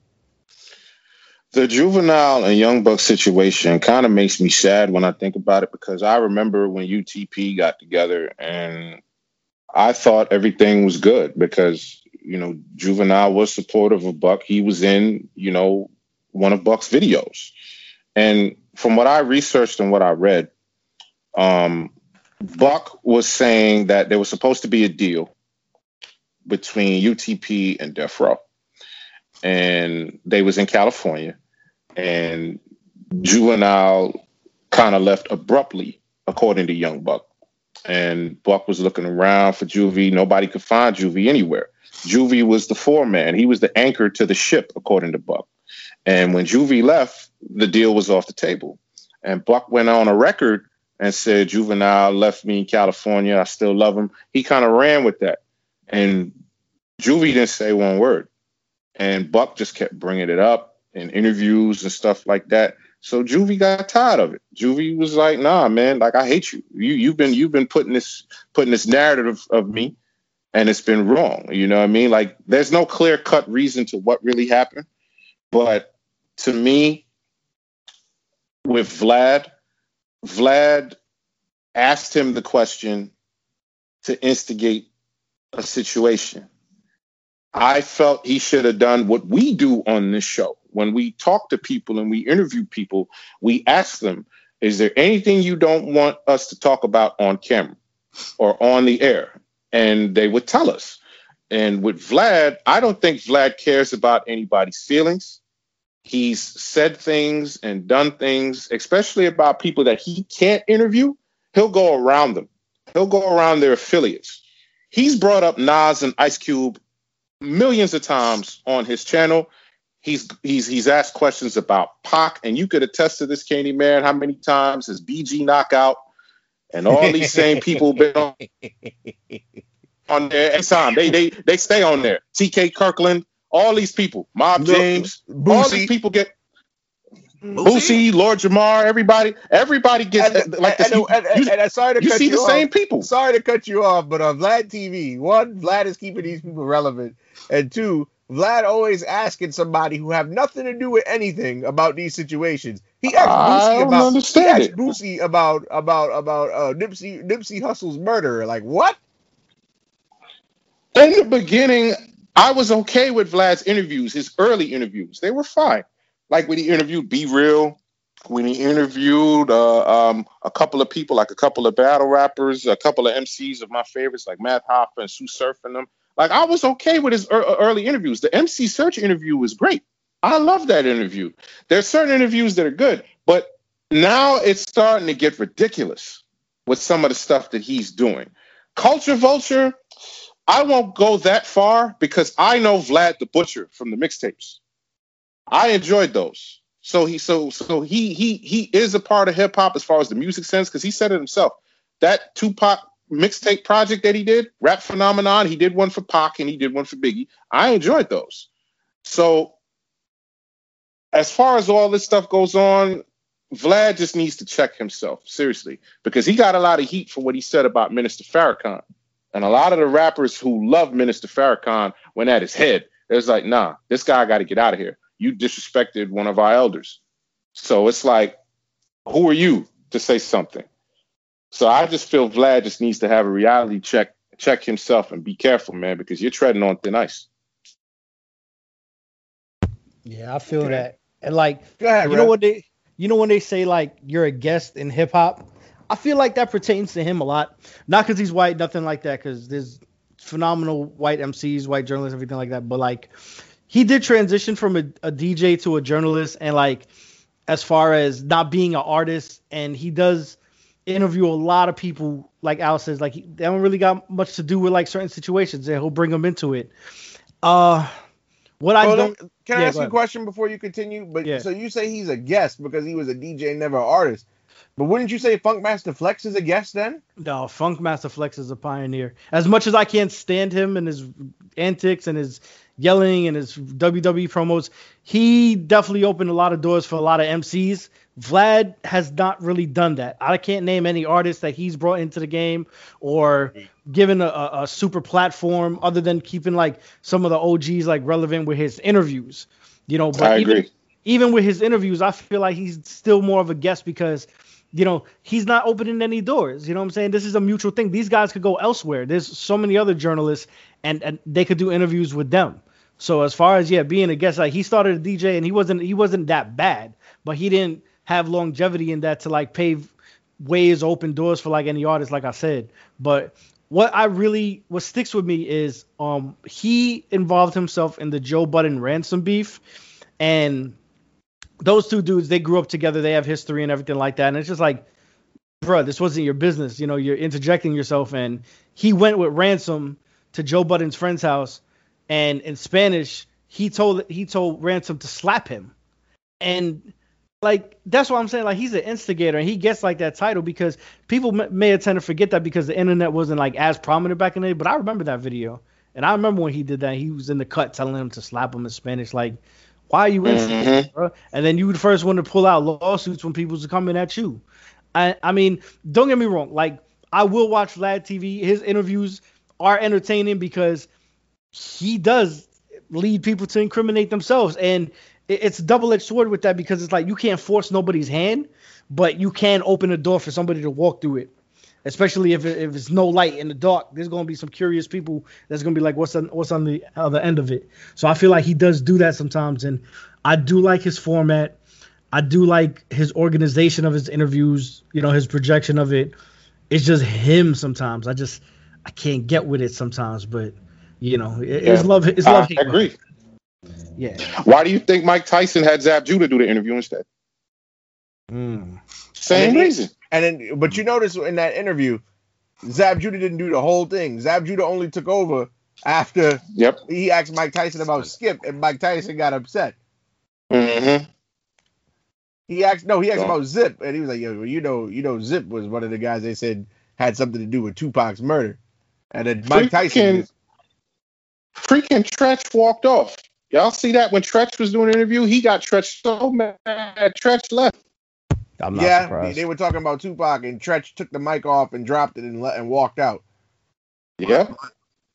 The juvenile and young buck situation kind of makes me sad when I think about it because I remember when UTP got together and I thought everything was good because you know juvenile was supportive of Buck. He was in you know one of Buck's videos, and from what I researched and what I read, um, Buck was saying that there was supposed to be a deal between UTP and Death Row, and they was in California, and Juvenile kind of left abruptly, according to Young Buck. And Buck was looking around for Juvie. Nobody could find Juvie anywhere. Juvie was the foreman. He was the anchor to the ship, according to Buck. And when Juvie left, the deal was off the table. And Buck went on a record and said, Juvenile left me in California. I still love him. He kind of ran with that. And Juvie didn't say one word. And Buck just kept bringing it up in interviews and stuff like that. So Juvie got tired of it. Juvie was like, "Nah, man, like I hate you. You you've been you've been putting this putting this narrative of me, and it's been wrong. You know what I mean? Like there's no clear cut reason to what really happened, but to me, with Vlad, Vlad asked him the question to instigate a situation. I felt he should have done what we do on this show. When we talk to people and we interview people, we ask them, is there anything you don't want us to talk about on camera or on the air? And they would tell us. And with Vlad, I don't think Vlad cares about anybody's feelings. He's said things and done things, especially about people that he can't interview. He'll go around them. He'll go around their affiliates. He's brought up Nas and Ice Cube millions of times on his channel. He's he's he's asked questions about Pac, and you could attest to this, Candy Man. How many times has BG knockout and all these same people been on, on there every time? They they they stay on there. TK Kirkland, all these people, Mob James, all these people get Boosie, Lord Jamar, everybody, everybody gets And, like this. and, You, and, you- and, and sorry to you cut see you the off. same people. Sorry to cut you off, but on Vlad TV, one, Vlad is keeping these people relevant, and two, Vlad always asking somebody who have nothing to do with anything about these situations. He asked I don't about he asked it. Boosie about about about uh, Nipsey Nipsey Hussle's murder. Like what? in the beginning, I was okay with Vlad's interviews, his early interviews. They were fine. Like when he interviewed B-Real, when he interviewed uh, um, a couple of people, like a couple of battle rappers, a couple of MCs of my favorites, like Math Hoffa and Sue Surf and them. Like I was okay with his ear- early interviews. The MC Serch interview was great. I love that interview. There's certain interviews that are good, but now it's starting to get ridiculous with some of the stuff that he's doing. Culture Vulture, I won't go that far because I know Vlad the Butcher from the mixtapes. I enjoyed those. So he so so he he he is a part of hip hop as far as the music sense because he said it himself. That Tupac mixtape project that he did, Rap Phenomenon, he did one for Pac and he did one for Biggie. I enjoyed those. So as far as all this stuff goes on, Vlad just needs to check himself seriously because he got a lot of heat for what he said about Minister Farrakhan. And a lot of the rappers who love Minister Farrakhan went at his head. It was like, nah, this guy got to get out of here. You disrespected one of our elders. So it's like, who are you to say something? So I just feel Vlad just needs to have a reality check, check himself and be careful, man, because you're treading on thin ice. Yeah, I feel Okay. that. And like, Go ahead, you know Rev. what they, you know when they say like you're a guest in hip hop, I feel like that pertains to him a lot. Not because he's white, nothing like that. Because there's phenomenal white MCs, white journalists, everything like that. But like, he did transition from a, a DJ to a journalist, and like, as far as not being an artist, and he does interview a lot of people. Like Al says, like he, they don't really got much to do with like certain situations, and he'll bring them into it. Uh, what I Well, don't. can I Yeah, ask you a question before you continue? But Yeah. so you say he's a guest because he was a DJ, never an artist. But wouldn't you say Funkmaster Flex is a guest then? No, Funk Master Flex is a pioneer. As much as I can't stand him and his antics and his yelling and his WWE promos, he definitely opened a lot of doors for a lot of MCs Vlad has not really done that. I can't name any artist that he's brought into the game or given a, a, a super platform other than keeping like some of the OGs like relevant with his interviews. You know, but I even, agree. even with his interviews, I feel like he's still more of a guest because, you know, he's not opening any doors. You know what I'm saying? This is a mutual thing. These guys could go elsewhere. There's so many other journalists and, and they could do interviews with them. So as far as yeah, being a guest, like he started a DJ and he wasn't he wasn't that bad, but he didn't have longevity in that to like pave ways, open doors for like any artist, like I said. But what I really what sticks with me is um he involved himself in the Joe Budden ransom beef, and those two dudes they grew up together, they have history and everything like that, and it's just like, bro, this wasn't your business, you know, you're interjecting yourself, and he went with ransom to Joe Budden's friend's house, and in Spanish he told he told ransom to slap him, and like that's what I'm saying. Like he's an instigator, and he gets like that title because people may tend to forget that because the internet wasn't like as prominent back in the day. But I remember that video, and I remember when he did that. He was in the cut telling him to slap him in Spanish. Like, why are you instigating, mm-hmm. bro? And then you the first one to pull out lawsuits when people was coming at you. I I mean, don't get me wrong. Like I will watch Vlad TV. His interviews are entertaining because he does lead people to incriminate themselves and it- it's a double-edged sword with that because it's like you can't force nobody's hand but you can open a door for somebody to walk through it especially if, it, if it's no light in the dark there's going to be some curious people that's going to be like what's on what's on the other end of it so i feel like he does do that sometimes and i do like his format i do like his organization of his interviews you know his projection of it it's just him sometimes i just i can't get with it sometimes but you know it- it's love it's love I agree. yeah Why do you think Mike Tyson had Zab Judah do the interview instead? Mm. Same reason. And then, but you notice in that interview, Zab Judah didn't do the whole thing. Zab Judah only took over after Yep. he asked Mike Tyson about Skip, and Mike Tyson got upset. hmm He asked no, he asked Oh. about Zip, and he was like, "Yo, well, you know, you know, Zip was one of the guys they said had something to do with Tupac's murder." And then Mike Tyson, Freaking- just- Freaking Treach walked off. Y'all see that when Treach was doing an interview? He got Treach so mad. Treach left. I'm not yeah, surprised they were talking about Tupac, and Treach took the mic off and dropped it and let and walked out. Yeah.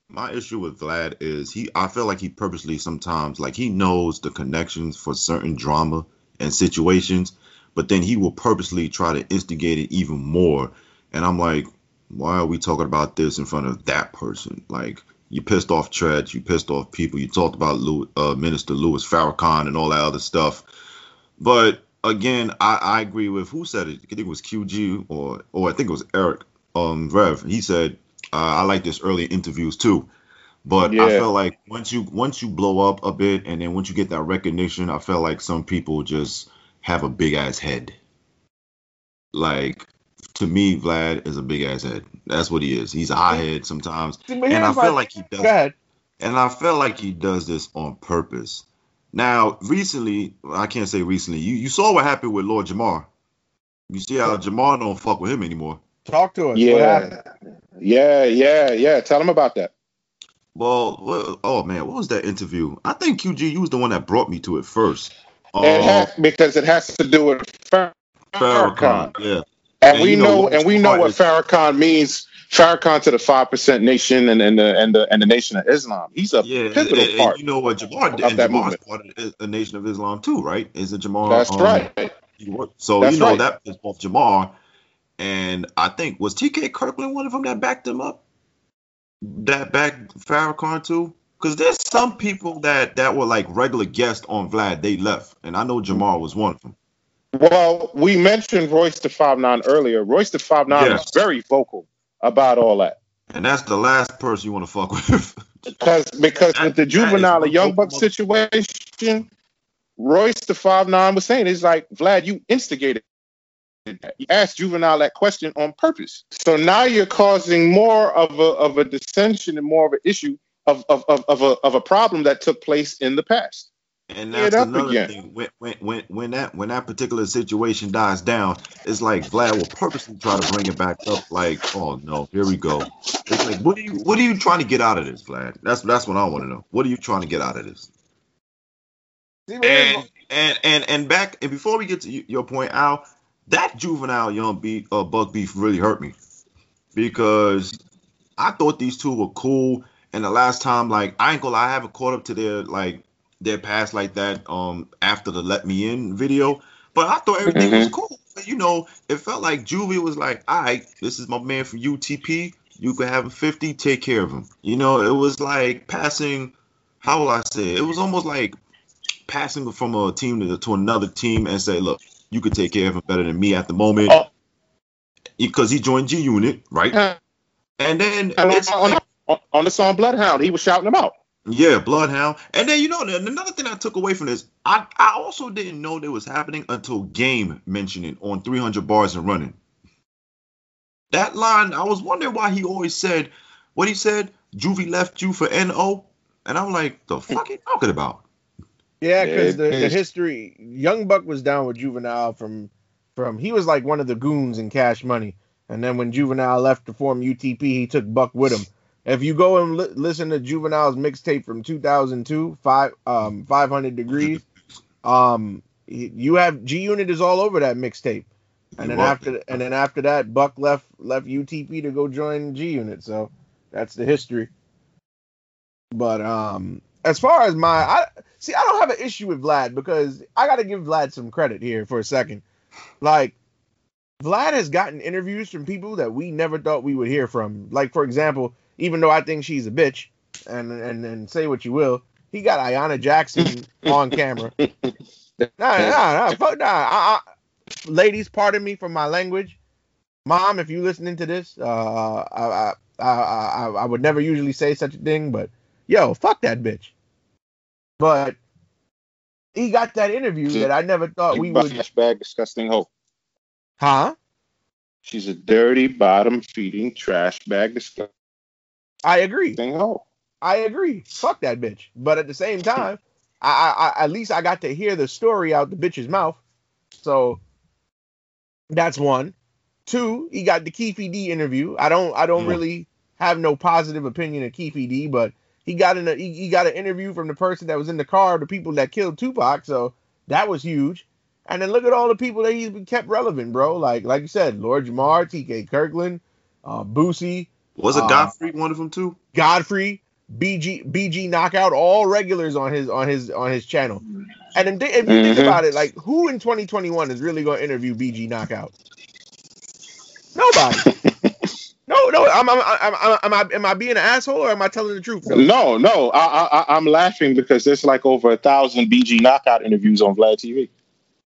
My issue with Vlad is he. I feel like he purposely sometimes like he knows the connections for certain drama and situations, but then he will purposely try to instigate it even more. And I'm like, why are we talking about this in front of that person? Like you pissed off Treach, you pissed off people. You talked about Lew uh, Minister Louis Farrakhan and all that other stuff. But again, I, I agree with who said it. I think it was QG or or I think it was Eric um Rev. He said uh, I like this early interviews too. But I felt like once you once you blow up a bit and then once you get that recognition, I felt like some people just have a big ass head. Like to me, Vlad is a big ass head. That's what he is. He's a high head sometimes, See, and I feel like he does and I feel like he does this on purpose. Now, recently, I can't say recently. You you saw what happened with Lord Jamar. You see how Jamar don't fuck with him anymore. Talk to us. Yeah. Yeah, yeah, yeah. Tell him about that. Well, what, oh man, what was that interview? I think QG, you was the one that brought me to it first. it Uh, has, because it has to do with Farrakhan. Farrakhan, yeah. And, And we you know know, and we know what Farrakhan means. Farrakhan to the five percent nation and, and the and the and the nation of Islam. He's a Yeah, pivotal and- and part. you know what Jamar did? of And that Jamar's movement. part of the Nation of Islam too, right? Is it Jamar? That's um, right. So That's you know right. that is both Jamar and I think was TK Kirkland one of them that backed him up, that backed Farrakhan too. Because there's some people that that were like regular guests on Vlad, they left, and I know Jamar was one of them. Well, we mentioned Royce the Five Nine earlier. Royce the Five Nine Yes. is very vocal about all that And that's the last person you want to fuck with. because because That- with the juvenile young buck situation, Royce the Five Nine was saying it's like Vlad, you instigated. that. You asked juvenile that question on purpose. So now you're causing more of a of a dissension and more of an issue of of, of, of a of a problem that took place in the past. And that's another again. thing. When, when when when that when that particular situation dies down, it's like Vlad will purposely try to bring it back up. Like, oh no, here we go. It's like, what are you what are you trying to get out of this, Vlad? That's that's what I want to know. What are you trying to get out of this? See, but here's And And and and back and before we get to your point, Al, that juvenile young beef, uh, buck beef really hurt me because I thought these two were cool. And the last time, like I ain't gonna lie, I haven't caught up to their like their past like that um after the Let Me In video. But I thought everything was cool. You know, it felt like Juvie was like, all right, this is my man from UTP. You can have him 50, take care of him. You know, it was like passing, how will I say it? It was almost like passing from a team to, to another team and say, look, you could take care of him better than me at the moment. Oh. Because he joined G Unit, right? Uh, And then it's on, on- on the song Bloodhound, he was shouting him out. Yeah, Bloodhound. And then you know another thing I took away from this, I, I also didn't know that was happening until Game mentioned it on 300 bars and running. That line, I was wondering why he always said what he said. Juvie left you for No, and I'm like, the fuck he talking about? Yeah, Yeah, because the, the history, Young Buck was down with Juvenile from from he was like one of the goons in Cash Money, and then when Juvenile left to form UTP, he took Buck with him. If you go and li- listen to Juvenile's mixtape from 2002, five um 500 degrees, um you have G Unit is all over that mixtape, and You then after and then after that, Buck left left UTP to go join G Unit, so that's the history. But um, as far as my, I see, I don't have an issue with Vlad because I got to give Vlad some credit here for a second. Like, Vlad has gotten interviews from people that we never thought we would hear from. Like, for example, even though I think she's a bitch, and and and say what you will, he got Ayanna Jackson on camera. Nah, nah, nah, fuck nah. I, I, ladies, pardon me for my language. Mom, if you listening to this, uh, I, I, I, I, I would never usually say such a thing, but yo, fuck that bitch. But he got that interview that I never thought we would. Trash bag, disgusting hoe. Huh? She's a dirty, bottom feeding, trash bag, disgusting I agree. hoe. I agree. Fuck that bitch. But at the same time, I, I, I at least I got to hear the story out the bitch's mouth. So that's one. Two, he got the Keefe D interview. I don't I don't Mm. really have no positive opinion of Keefe D, but he got in a he, he got an interview from the person that was in the car, the people that killed Tupac. So that was huge. And then look at all the people that he's been kept relevant, bro. Like like you said, Lord Jamar, TK Kirkland, uh, Boosie, Was it Uh, Godfrey one of them too? Godfrey, BG BG Knockout, all regulars on his on his on his channel. And then if you think Mhm. about it, like who in 2021 is really going to interview BG Knockout? Nobody. no, no. I'm, I'm, I'm, I'm, am I am I being an asshole or am I telling the truth? No, no, I, I, I- I'm laughing because there's like over a thousand BG knockout interviews on Vlad TV.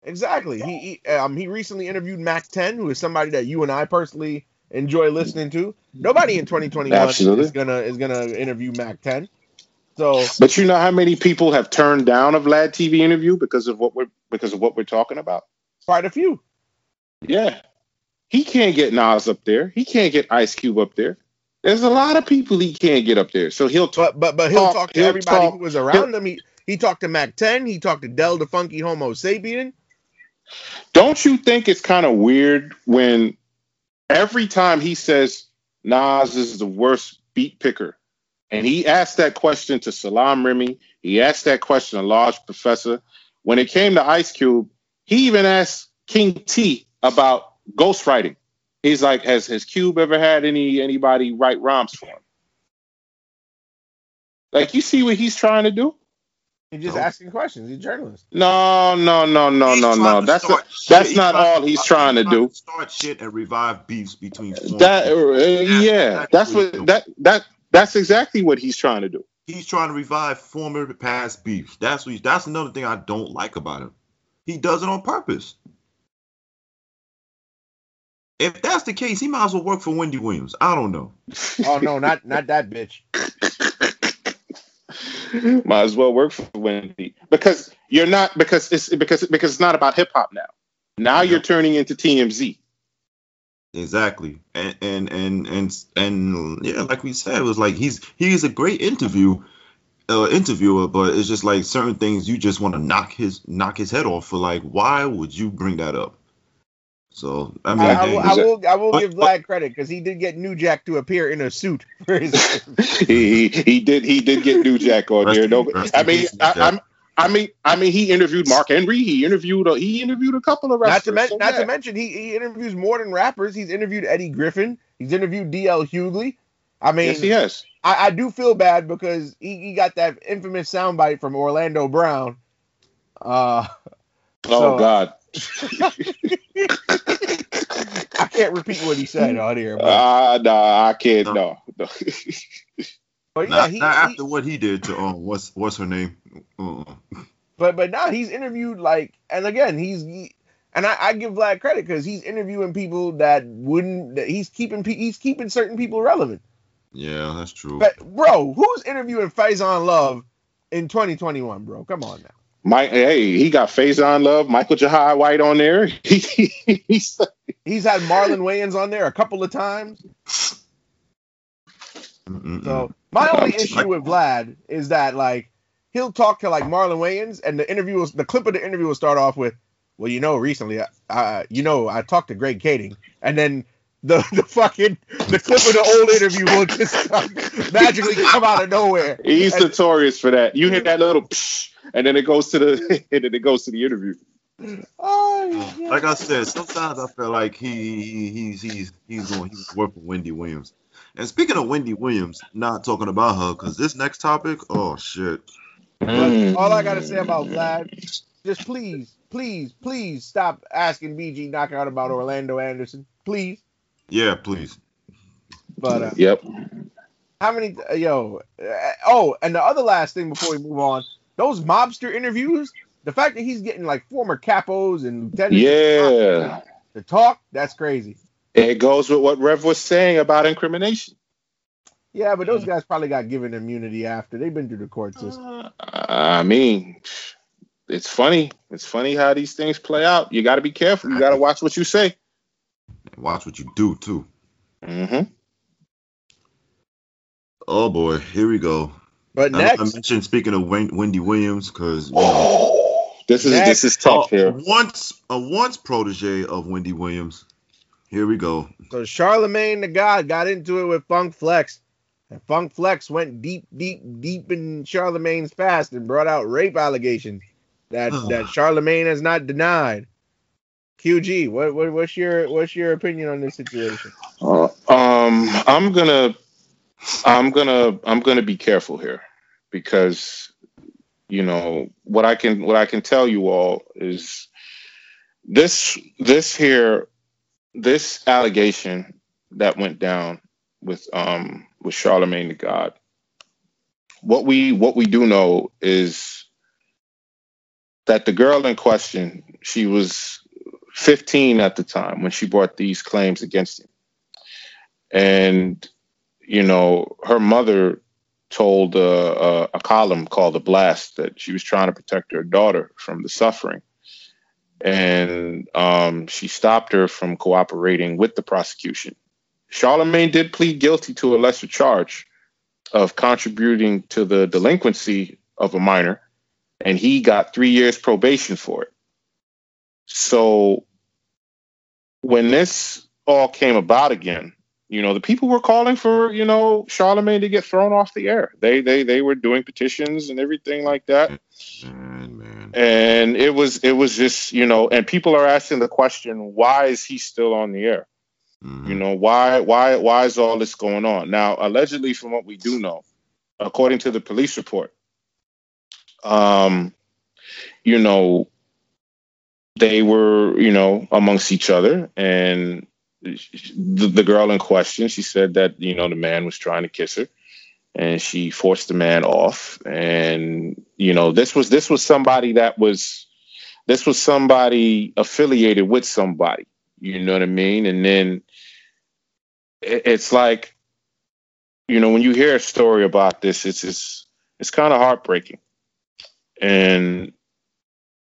Exactly. He, he um he recently interviewed Mack 10, who is somebody that you and I personally enjoy listening to. Nobody in 2021 Absolutely. is gonna is gonna interview Mack 10. So But you know how many people have turned down a Vlad TV interview because of what we're because of what we're talking about? quite a few. Yeah, he can't get Nas up there. He can't get Ice Cube up there. There's a lot of people he can't get up there. So he'll talk. But but but he'll Talk- talk to he'll everybody talk- who was around him. He he talked to Mack 10. He talked to Del the Funky Homosapien. Don't you think it's kind of weird when every time he says Nas is the worst beat picker, and he asked that question to Salaam Remi, he asked that question to Large Professor. When it came to Ice Cube, he even asked King Tee about ghostwriting. He's like, has has Cube ever had any anybody write rhymes for him? Like, you see what he's trying to do? He's just No. asking questions. He's a journalist. No, no, no, no, He's no, no. That's start not, that's He's not all he's trying to do. Start shit and revive beefs between. That uh, yeah, that's what that that that's exactly what he's trying to do. He's trying to revive former past beefs. That's what. He, that's another thing I don't like about him. He does it on purpose. If that's the case, he might as well work for Wendy Williams. I don't know. Oh no, not not that bitch. Might as well work for Wendy because you're not because it's because because it's not about hip hop now. Now you're turning into TMZ. Exactly. And and and and and yeah, like we said, it was like he's he's a great interview uh, interviewer, but it's just like certain things you just want to knock his knock his head off for. Like, why would you bring that up? So I mean, I, I, will, I will I will give Vlad credit because he did get New Jack to appear in a suit for his. he, he he did he did get New Jack on Rest there. No, I mean I, I'm I mean, I mean, he interviewed Mark Henry. He interviewed a, he interviewed a couple of Not to, men- so not to mention, he, he interviews more than rappers. He's interviewed Eddie Griffin. He's interviewed DL Hughley. I mean, yes, he has. I, I do feel bad because he, he got that infamous soundbite from Orlando Brown. Uh, Oh So- God. I can't repeat what he said on here, but, Ah, nah, I can't. No. no. but yeah, Not, he, not he- after what he did to um, what's what's her name? Uh, but but now he's interviewed like, and again, he's he, and I, I give Vlad credit because he's interviewing people that wouldn't. That he's keeping he's keeping certain people relevant. yeah, that's true. But bro, who's interviewing Faison Love in 2021, bro? Come on now. Mike, hey, he got Faizon Love, Michael Jai White on there. He's He's had Marlon Wayans on there a couple of times. Mm-mm-mm. So my only issue with Vlad is that like he'll talk to like Marlon Wayans, and the interview was the clip of the interview will start off with, "Well, you know, recently, I, I you know, I talked to Greg Kading," and then the the fucking the clip of the old interview will just come, magically come out of nowhere. he's And- notorious for that. You hit that little psh, and then it goes to the and then it goes to the interview. Oh, yeah. like I said, sometimes I feel like he, he he's he's he's going he's working with Wendy Williams. And speaking of Wendy Williams, not talking about her because this next topic, oh shit, But all I gotta say about Vlad, just please, please, please stop asking BG Knocc Out about Orlando Anderson, please. yeah, please, But uh, Yep. How many? Uh, yo. Uh, oh, and the other last thing before we move on, those mobster interviews. The fact that he's getting like former capos and lieutenants Yeah. to talk, that's crazy. It goes with what Rev was saying about incrimination. Yeah, but those guys probably got given immunity after they've been through the court system. I mean, it's funny. It's funny how these things play out. You got to be careful. You got to watch what you say. watch what you do too. hmm Oh boy, here we go. But I, I mentioned speaking of Wen- Wendy Williams because you know, Oh, this is Next. this is tough a here. once a once protege of Wendy Williams. Here we go. so Charlemagne the God got into it with Funk Flex, and Funk Flex went deep, deep, deep in Charlemagne's past and brought out rape allegations that that Charlemagne has not denied. QG, what, what what's your what's your opinion on this situation? Uh, um, I'm gonna, I'm gonna, I'm gonna be careful here because, you know, what I can, what I can tell you all is this, this here, this allegation that went down with, um, with Charlemagne the God. What we, what we do know is that the girl in question, she was 15 at the time when she brought these claims against him and you know her mother told uh, uh, a column called the blast that she was trying to protect her daughter from the suffering. And um, she stopped her from cooperating with the prosecution. Charlemagne did plead guilty to a lesser charge of contributing to the delinquency of a minor and he got three years probation for it. So when this all came about again you know the people were calling for you know charlemagne to get thrown off the air they they they were doing petitions and everything like that Man, man. and it was it was just you know and people are asking the question why is he still on the air Mhm. you know why why why is all this going on now allegedly from what we do know according to the police report um you know they were you know amongst each other and the, the girl in question she said that you know the man was trying to kiss her and she forced the man off. And you know this was this was somebody that was this was somebody affiliated with somebody you know what i mean? And then it, it's like you know when you hear a story about this it's it's it's kind of heartbreaking. And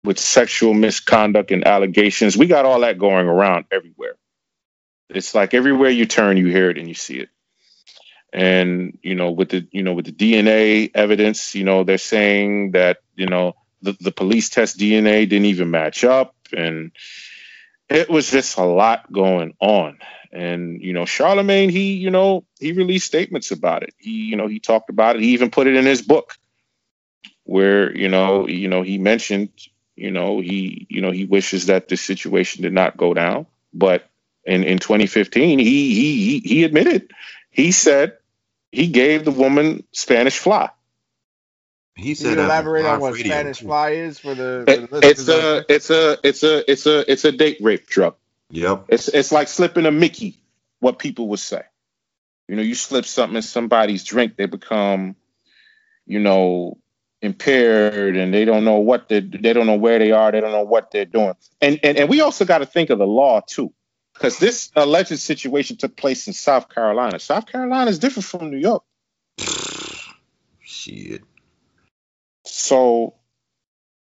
with sexual misconduct and allegations we got all that going around everywhere it's like everywhere you turn you hear it and you see it and you know with the you know with the dna evidence you know they're saying that you know the, the police test dna didn't even match up and it was just a lot going on and you know charlemagne he you know he released statements about it he you know he talked about it he even put it in his book where you know you know he mentioned you know he you know he wishes that this situation did not go down, but in in 2015 he he he admitted he said he gave the woman Spanish fly. He Can said you elaborate on what radio, Spanish fly is for the, for the it's a it's a it's a it's a it's a date rape drug. Yep. It's it's like slipping a Mickey. What people would say, you know, you slip something in somebody's drink, they become, you know, impaired, and they don't know what they they don't know where they are, they don't know what they're doing, and and and we also got to think of the law too, because this alleged situation took place in South Carolina. South Carolina is different from New York, Shit. so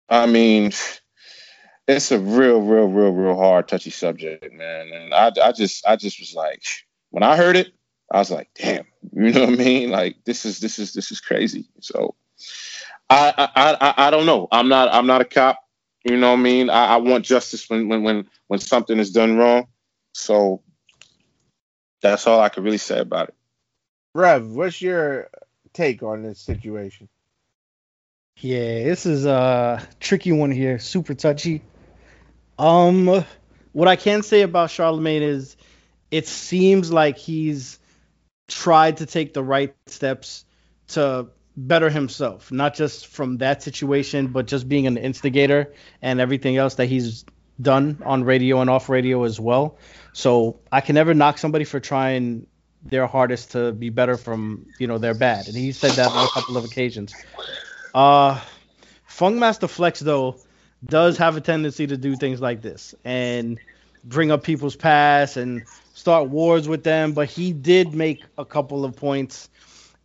I mean. It's a real, real, real, real hard, touchy subject, man. And I, I just, I just was like, when I heard it, I was like, damn, you know what I mean? Like this is, this is, this is crazy. So, I, I, I, I don't know. I'm not, I'm not a cop. You know what I mean? I, I want justice when, when, when, when something is done wrong. So, that's all I can really say about it. Rev, what's your take on this situation? Yeah, this is a tricky one here, super touchy. Um, what I can say about Charlemagne is, it seems like he's tried to take the right steps to better himself, not just from that situation, but just being an instigator and everything else that he's done on radio and off radio as well. So I can never knock somebody for trying their hardest to be better from you know their bad, and he said that on a couple of occasions. Uh, Funkmaster Flex though does have a tendency to do things like this and bring up people's past and start wars with them. But he did make a couple of points,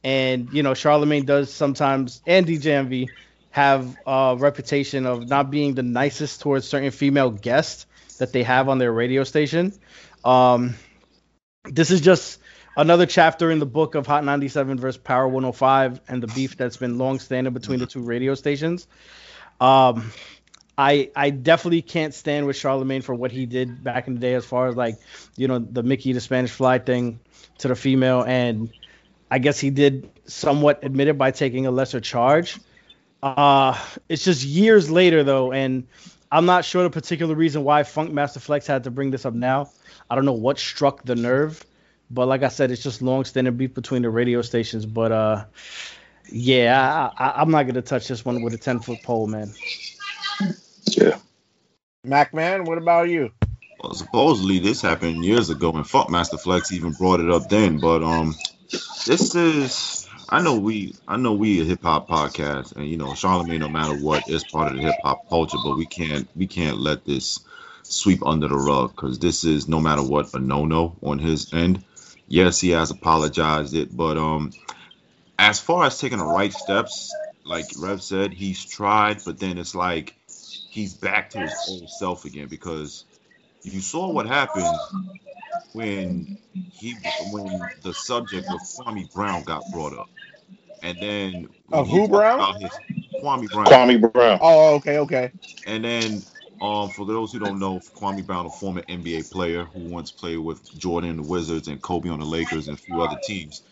and you know Charlemagne does sometimes, and DJ Envy have a reputation of not being the nicest towards certain female guests that they have on their radio station. Um, this is just another chapter in the book of Hot 97 versus Power 105 and the beef that's been long standing between the two radio stations. Um, I I definitely can't stand with Charlemagne for what he did back in the day as far as like you know the Mickey the Spanish fly thing to the female and I guess he did somewhat admit it by taking a lesser charge. Uh, it's just years later though, and I'm not sure the particular reason why Funk Master Flex had to bring this up now. I don't know what struck the nerve, but like I said, it's just long standing beef between the radio stations. But uh, yeah, I, I, I'm not gonna touch this one with a 10 foot pole, man. Yeah. Mac man, what about you? Well, supposedly this happened years ago, and Funk Master Flex even brought it up then. But um, this is I know we I know we a hip hop podcast, and you know Charlemagne, no matter what, is part of the hip hop culture. But we can't we can't let this sweep under the rug because this is no matter what a no no on his end. Yes, he has apologized it, but um, as far as taking the right steps, like Rev said, he's tried, but then it's like he's back to his old self again because you saw what happened when he when the subject of Kwame Brown got brought up, and then when Of he who talked Brown? about his- Kwame Brown, Kwame Brown. Oh, okay, okay. and then um for those who don't know, Kwame Brown, a former NBA player who once played with Jordan the Wizards and Kobe on the Lakers and a few other teams,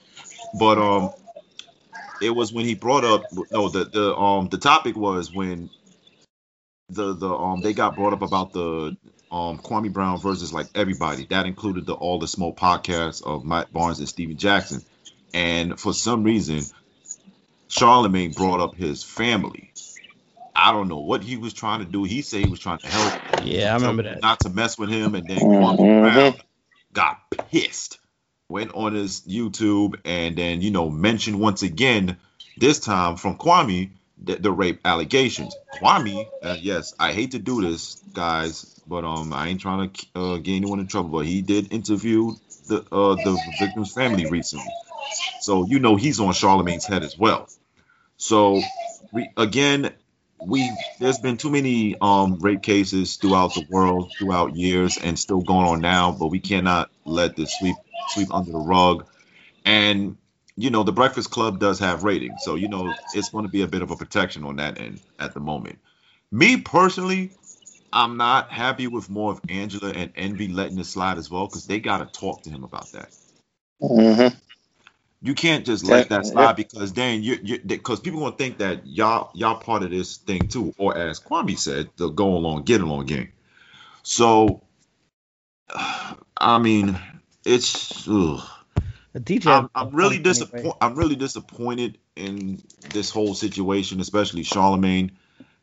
but um it was when he brought up no the the um the topic was when the the um they got brought up about the um Kwame Brown versus like everybody that included the All the Smoke podcast of Matt Barnes and Stephen Jackson, and for some reason, Charlemagne brought up his family. I don't know what he was trying to do. He said he was trying to help. Yeah, I remember that. Not to mess with him, and then Kwame Mhm. Brown got pissed, went on his YouTube, and then you know mentioned once again, this time from Kwame, the, the rape allegations. Kwame, uh, yes, I hate to do this, guys, but um, I ain't trying to uh, get anyone in trouble. But he did interview the uh the victim's family recently, so you know he's on Charlemagne's head as well. So we again, we there's been too many um rape cases throughout the world throughout years and still going on now, but we cannot let this sweep sweep under the rug. And you know the Breakfast Club does have ratings, so you know it's going to be a bit of a protection on that end at the moment. Me personally, I'm not happy with more of Angela and Envy letting it slide as well because they got to talk to him about that. Mhm. You can't just let that slide yeah. because then you you because people gonna think that y'all y'all part of this thing too, or as Kwame said, the go along, get along game. So, I mean, it's. Ugh. DJ. I'm, I'm really Anyway. disappointed. I'm really disappointed in this whole situation, especially Charlemagne.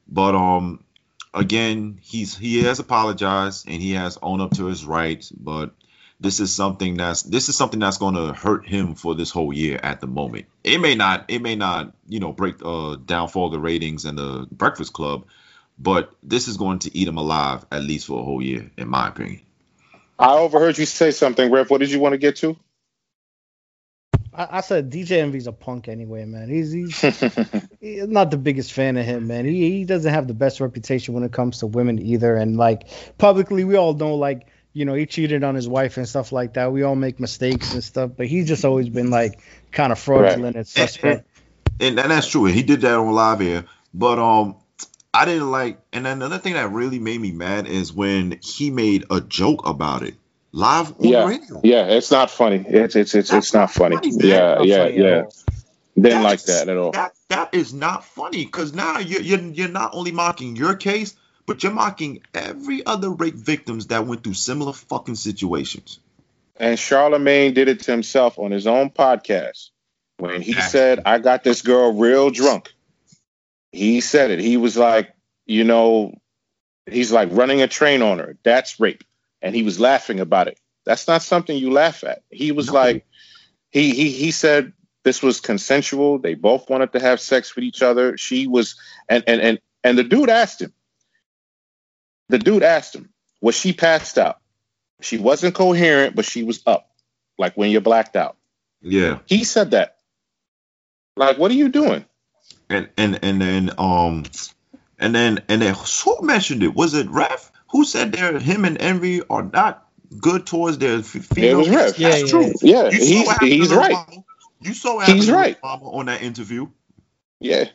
But um, again, he's he has apologized and he has owned up to his rights. But this is something that's this is something that's going to hurt him for this whole year at the moment. It may not it may not you know break uh downfall the ratings and the Breakfast Club, but this is going to eat him alive at least for a whole year, in my opinion. I overheard you say something, Rev. What did you want to get to? I, I said DJ Envy's a punk anyway, man. He's he's he's not the biggest fan of him, man. He he doesn't have the best reputation when it comes to women either. And like publicly, we all know like you know he cheated on his wife and stuff like that. We all make mistakes and stuff, but he's just always been like kind of fraudulent and suspect. and, and that's true. And he did that on live air. But um, I didn't like. And then another thing that really made me mad is when he made a joke about it live on Yeah. radio. yeah, it's not funny. It's it's it's it's not funny. Funny. Yeah, Not yeah, funny yeah. Didn't like That's- that at all. That that is not funny because now you're, you're you're not only mocking your case, but you're mocking every other rape victims that went through similar fucking situations. And Charlemagne did it to himself on his own podcast when he said, I got this girl real drunk. He said it. He was like, you know, he's like running a train on her. That's rape. And he was laughing about it. That's not something you laugh at. He was No. like, he he he said this was consensual. They both wanted to have sex with each other. She was and and and and the dude asked him. The dude asked him, was she passed out? She wasn't coherent, but she was up, like when you're blacked out. Yeah, He said that. Like, what are you doing? and and and then um, and then and then who mentioned it? Was it Rev? Who said there him and Envy are not good towards their f- female? It was Rev. Yeah, That's yeah, true. Yeah, You he's he's right. Obama. You saw what He's happened to right. Obama on that interview. Yeah,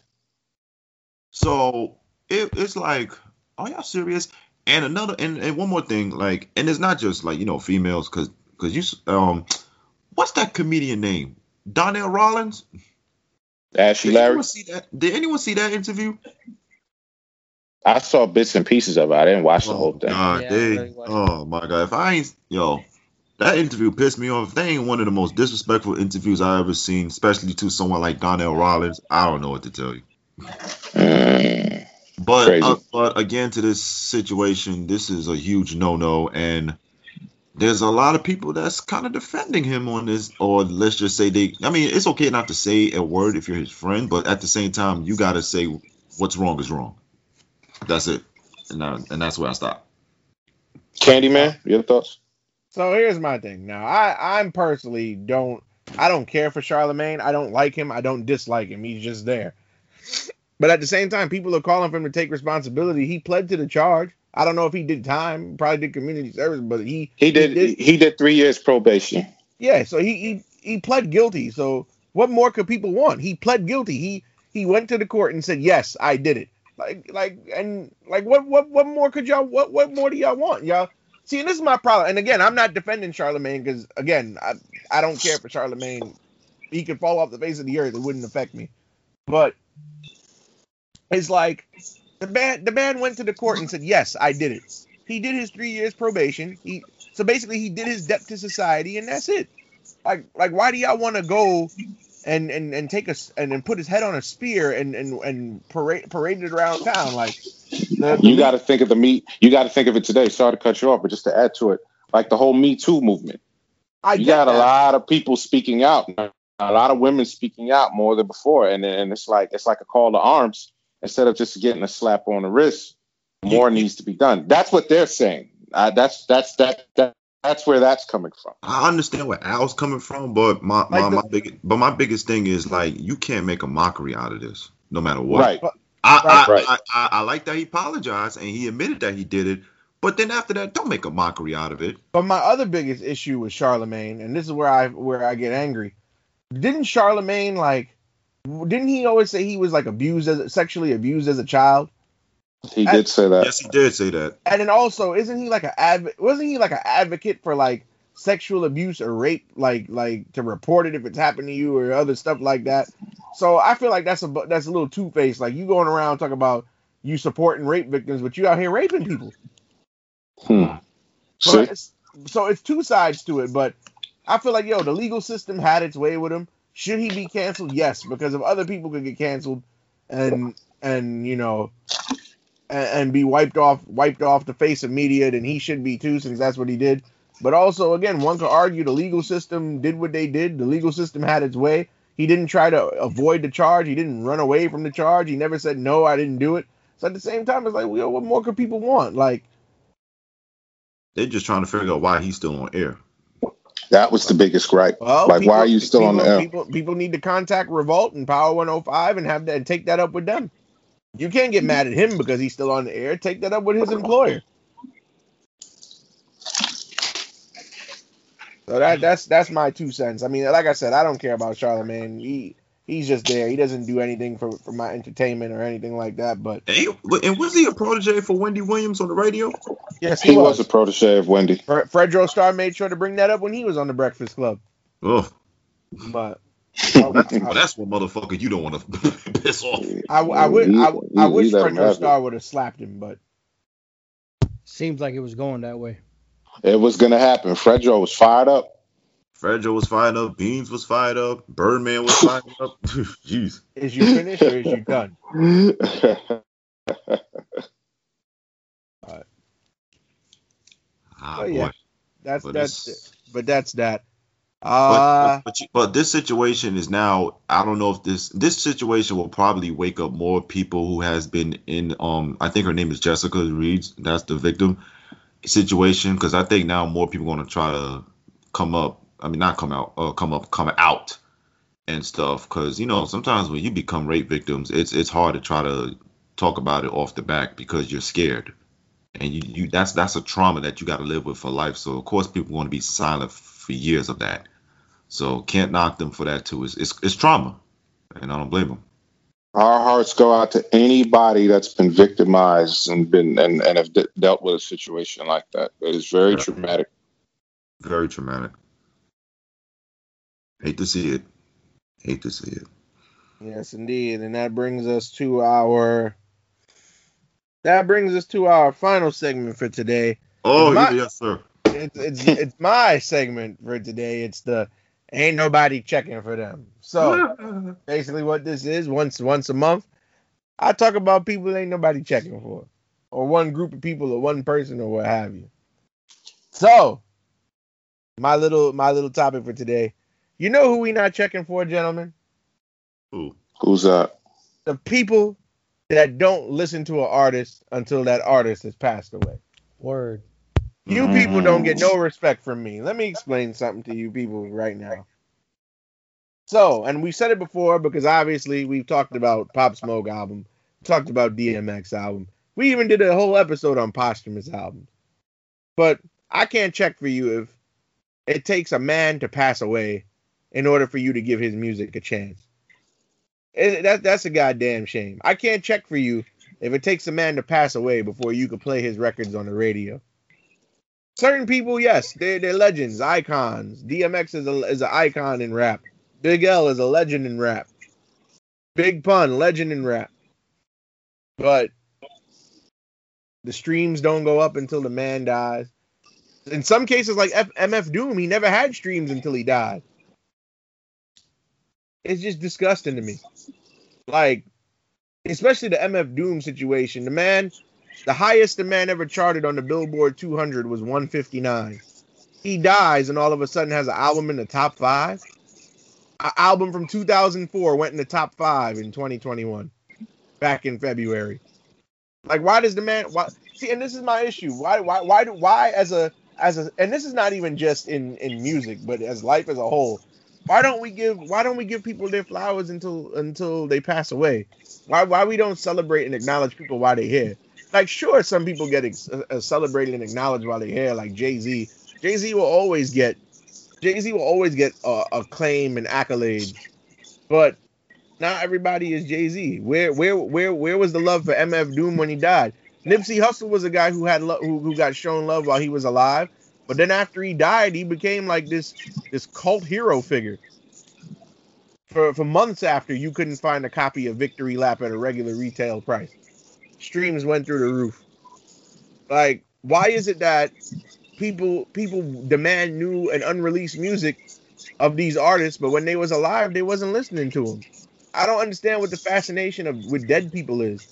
So it, it's like, are y'all serious? And another, and, and one more thing, like, and it's not just like you know females, because because you um, what's that comedian name? Donnell Rawlings. Ashley Did Larry. anyone see that? Did anyone see that interview? I saw bits and pieces of it. I didn't watch the whole thing. God, Yeah, they, really oh my God, if I ain't yo, that interview pissed me off. If they ain't one of the most disrespectful interviews I ever seen, especially to someone like Donnell Rawlings. I don't know what to tell you. Mm. But uh, but again, to this situation, this is a huge no-no, and there's a lot of people that's kind of defending him on this, or let's just say they. I mean, it's okay not to say a word if you're his friend, but at the same time, you got to say what's wrong is wrong. That's it, and I, and that's where I stop. Candyman, your thoughts? So here's my thing. Now, I I'm personally don't I don't care for Charlemagne. I don't like him. I don't dislike him. He's just there. But at the same time, people are calling for him to take responsibility. He pled to the charge. I don't know if he did time, probably did community service, but he He did. He did three years probation. yeah. So he he he pled guilty. So what more could people want? He pled guilty. He he went to the court and said yes, I did it. Like like and like what what what more could y'all what what more do y'all want y'all? See, and this is my problem. And again, I'm not defending Charlemagne because again, I I don't care for Charlemagne. He could fall off the face of the earth; it wouldn't affect me. But it's like the man the man went to the court and said yes, I did it. He did his three years probation. He so basically he did his debt to society, and that's it. Like like why do y'all want to go and and and take us and then put his head on a spear and and and parade parade it around town like the, You got to think of the meat. You got to think of it today. Sorry to cut you off, but just to add to it, like the whole Me Too movement. I you got a lot of people speaking out, a lot of women speaking out more than before, and and it's like it's like a call to arms instead of just getting a slap on the wrist. More needs to be done. That's what they're saying. Uh, that's that's that, that that's where that's coming from. I understand where Al's coming from, but my my, Like the- my big but my biggest thing is like you can't make a mockery out of this, no matter what. Right. I, I, Right. I, I, I like that he apologized and he admitted that he did it, but then after that, don't make a mockery out of it. But my other biggest issue with Charlemagne, and this is where I where I get angry. Didn't Charlemagne like? Didn't he always say he was like abused as sexually abused as a child? He did say that. Yes, he did say that. And then also, isn't he like an adv- Wasn't he like an advocate for like sexual abuse or rape, like like to report it if it's happened to you or other stuff like that. So I feel like that's a that's a little two faced. Like you going around talking about you supporting rape victims, but you out here raping people. Hmm. So See? it's, so it's two sides to it, but I feel like yo, the legal system had its way with him. Should he be canceled? Yes, because if other people could get canceled, and and you know, and, and be wiped off wiped off the face of media, then he should be too, since that's what he did. But also, again, one could argue the legal system did what they did. The legal system had its way. He didn't try to avoid the charge. He didn't run away from the charge. He never said no, I didn't do it. So at the same time, it's like, well, what more could people want? Like, They're just trying to figure out why he's still on air. That was the biggest gripe. Well, like, why are you still people, on the air? People, people need to contact Revolt and Power 105 and have that and take that up with them. You can't get mad at him because he's still on the air. Take that up with his employer. So that that's that's my two cents. I mean, like I said, I don't care about Charlemagne. He he's just there. He doesn't do anything for, for my entertainment or anything like that. But And, he- and was he a protege for Wendy Williams on the radio? yes, He was a protege of Wendy. Fre- Fredro Starr made sure to bring that up when he was on the Breakfast Club. Oh, But that's, well, that's what motherfucker you don't want to piss off. I, I, would, I, I He- wish he let Fredro have it. Starr would have slapped him, but Seems like it was going that way. It was gonna happen. Fredro was fired up. Fredro was fired up. Beans was fired up. Birdman was fired up. Jeez. is you finished or is you done? Ah, Oh, boy. That's But that's it. But that's that. But, Uh, but, you- but this situation is now. I don't know if this this situation will probably wake up more people who has been in. Um, I think her name is Jessica Reeds. That's the victim situation because I think now more people going to try to come up. I mean, not come out. Uh, come up, come out and stuff. Because you know sometimes when you become rape victims, it's it's hard to try to talk about it off the back because you're scared. And you, you that's that's a trauma that you got to live with for life. So of course people want to be silent for years of that. So can't knock them for that too. It's it's, it's trauma, and I don't blame them. Our hearts go out to anybody that's been victimized and been and, and have de- dealt with a situation like that. It is very Yeah. traumatic. Very traumatic. Hate to see it. Hate to see it. yes, indeed, and that brings us to our. That brings us to our final segment for today. Oh My- yeah, yes sir. It's it's it's my segment for today. It's the ain't nobody checking for them. So basically, what this is once once a month, I talk about people ain't nobody checking for, or one group of people, or one person, or what have you. So, my little my little topic for today. You know who we not checking for, gentlemen? Ooh. Who's that? The people that don't listen to an artist until that artist has passed away. Word. You mm-hmm. people don't get no respect from me. Let me explain something to you people right now. So, and we said it before because obviously we've talked about Pop Smoke album, talked about DMX album. We even did a whole episode on posthumous albums. But I can't check for you if it takes a man to pass away in order for you to give his music a chance. It, that, that's a goddamn shame. I can't check for you if it takes a man to pass away before you can play his records on the radio certain people, yes, they're, they're legends, icons. DMX is a is an icon in rap. Big L is a legend in rap. Big Pun, legend in rap. But the streams don't go up until the man dies. In some cases, like F- MF Doom, he never had streams until he died. It's just disgusting to me. Like, especially the MF Doom situation. The man the highest the man ever charted on the Billboard 200 was 159. He dies and all of a sudden has an album in the top five. An album from 2004 went in the top five in 2021, back in February. Like, why does the man? Why see? And this is my issue. Why? Why? Why? Why as a as a? And this is not even just in in music, but as life as a whole. Why don't we give? Why don't we give people their flowers until until they pass away? Why? Why we don't celebrate and acknowledge people while they're here? like sure some people get ex- uh, celebrated and acknowledged while they're here like jay-z jay-z will always get jay-z will always get uh, acclaim and accolades but not everybody is jay-z where where where where was the love for mf doom when he died nipsey hussle was a guy who had lo- who, who got shown love while he was alive But then after he died, he became like this this cult hero figure. For for months after, you couldn't find a copy of Victory Lap at a regular retail price. Streams went through the roof. Like, why is it that people people demand new and unreleased music of these artists, but when they was alive, they wasn't listening to them? I don't understand what the fascination of with dead people is.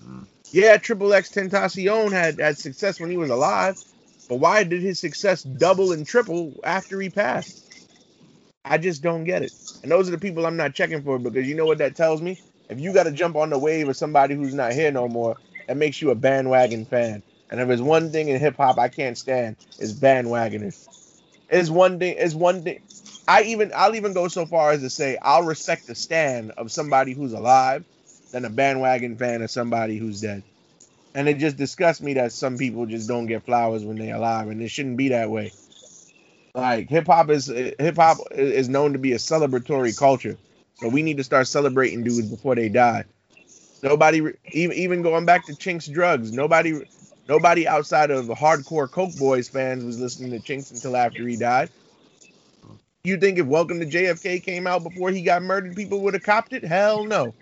Hmm. Yeah, Triple X Tentacion had had success when he was alive, but why did his success double and triple after he passed? I just don't get it. And those are the people I'm not checking for because you know what that tells me? If you got to jump on the wave of somebody who's not here no more, that makes you a bandwagon fan. And if there's one thing in hip hop I can't stand, is bandwagoners. Is one thing. Is one thing. I even I'll even go so far as to say I'll respect the stand of somebody who's alive than a bandwagon fan of somebody who's dead. And it just disgusts me that some people just don't get flowers when they're alive, and it shouldn't be that way. Like hip hop is hip hop is known to be a celebratory culture, so we need to start celebrating dudes before they die. Nobody, even even going back to Chinx Drugz, nobody, nobody outside of hardcore Coke Boys fans was listening to Chinx until after he died. You think if Welcome to JFK came out before he got murdered, people would have copped it? Hell no.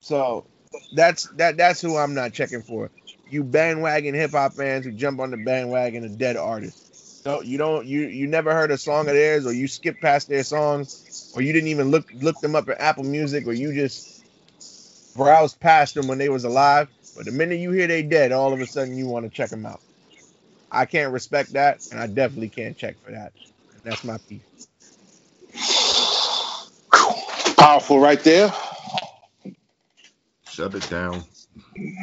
So that's that that's who I'm not checking for. You bandwagon hip hop fans who jump on the bandwagon of dead artists. So you don't you you never heard a song of theirs or you skip past their songs or you didn't even look look them up at Apple Music or you just browsed past them when they was alive. But the minute you hear they dead, all of a sudden you want to check them out. I can't respect that, and I definitely can't check for that. That's my piece. Powerful right there. Shut it down.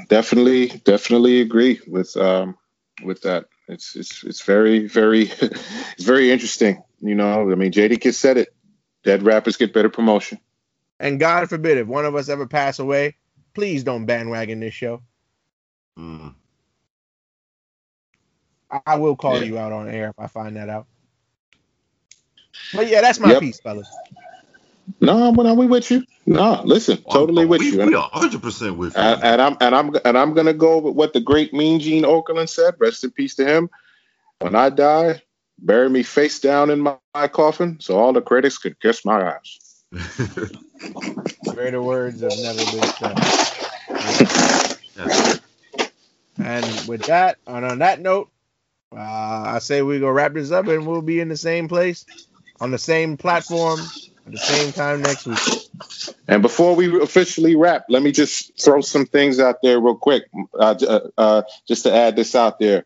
Definitely, definitely agree with um with that. It's it's it's very very it's very interesting. You know, I mean, Jadakiss said it. Dead rappers get better promotion. And God forbid if one of us ever pass away, please don't bandwagon this show. Mm. I, I will call Yeah. you out on air if I find that out. But yeah, that's my Yep. piece, fellas. No, when are we with you? No, listen, totally Oh, with we, you. We And, are 100 percent with you. and, and I'm and I'm and I'm gonna go with what the great Mean Gene Okerlund said. Rest in peace to him. When I die, bury me face down in my, my coffin, so all the critics could kiss my ass. Greater words have never been said. That's. And with that, and on that note, uh, I say we go wrap this up, and we'll be in the same place, on the same platform, at the same time next week. And before we officially wrap, let me just throw some things out there real quick, uh, uh, uh, just to add this out there.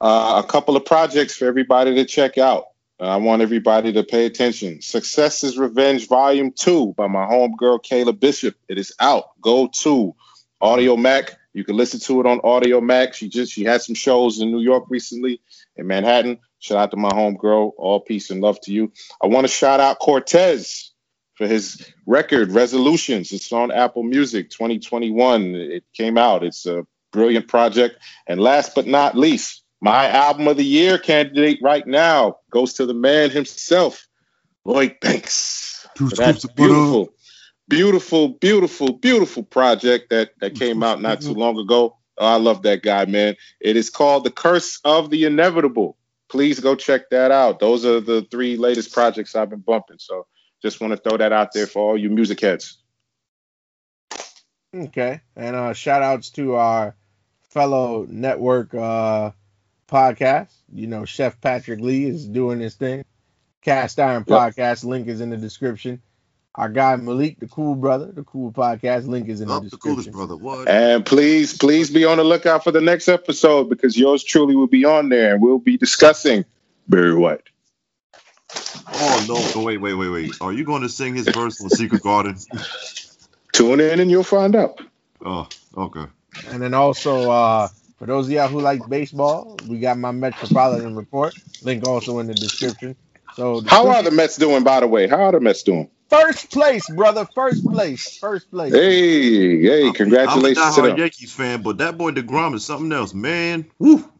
Uh, a couple of projects for everybody to check out. Uh, I want everybody to pay attention. Success is Revenge Volume 2 by my homegirl Kayla Bishop. It is out. Go to Audiomack. You can listen to it on Audiomack. She just she had some shows in New York recently, in Manhattan. Shout out to my homegirl. All peace and love to you. I want to shout out Cortez for his record Resolutions. It's on Apple Music 2021. It came out. It's a brilliant project. And last but not least, my album of the year candidate right now goes to the man himself, Lloyd Banks. Two For that scoops of butter. beautiful, beautiful, beautiful, beautiful project that, that came out not too long ago. Oh, I love that guy, man. It is called The Course of the Inevitable. Please go check that out. Those are the three latest projects I've been bumping. So just want to throw that out there for all you music heads. Okay. And uh shout outs to our fellow network uh podcast. You know, Chef Patrick Lee is doing this thing. Cast Iron Yep. Podcast link is in the description. Our guy Malik, the cool brother, the cool podcast link is in the Oh, the coolest description. brother. What? And please, please be on the lookout for the next episode because yours truly will be on there and we'll be discussing Barry White. Oh no! Oh, wait, wait, wait, wait. Are you going to sing his verse on Secret Garden? Tune in and you'll find out. Oh, okay. And then also, uh, for those of y'all who like baseball, we got my Metropolitan report. Link also in the description. So the How are the Mets doing, by the way? How are the Mets doing? First place, brother? First place. First place. Hey, hey, congratulations I'm a congratulations to diehard them. Yankees fan, but that boy Degrom is something else, man. Woo!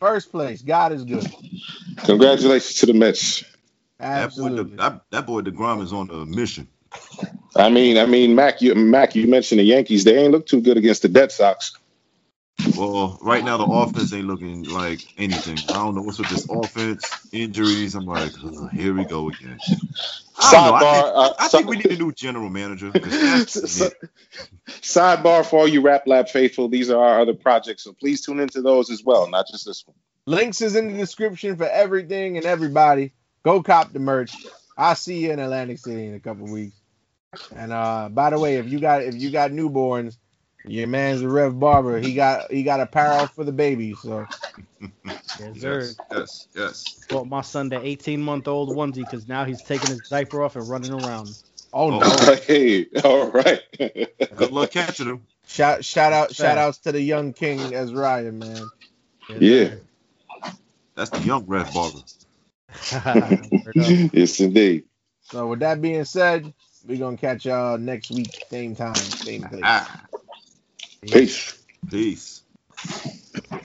First place. God is good. Congratulations to the Mets. That boy, De, Absolutely. that, that boy Degrom is on a mission. I mean, I mean, Mac, you Mac, you mentioned the Yankees. They ain't look too good against the Dead Sox. Well, right now the offense ain't looking like anything. I don't know what's with this offense, injuries. I'm like, "Ugh, here we go again. I don't know. I think, Sidebar, uh, I si- think we need a new general manager. that's Sidebar for all you Rap Lab faithful. These are our other projects, so please tune into those as well, not just this one. Links is in the description for everything and everybody. Go cop the merch. I'll see you in Atlantic City in a couple weeks. And uh by the way, if you got if you got newborns, your man's a Rev Barber. He got he got a apparel for the baby. So Yes, sir. Yes, yes, yes. Bought my son the 18 month old onesie because now he's taking his diaper off and running around. oh no. Oh. hey, all right. Good luck catching him. Shout shout out shout outs to the young king as Ryan, man. yeah, That's the young Rev Barber. Yes indeed. So with that being said, we're gonna catch y'all next week, same time, same place. Ah, Peace. Peace.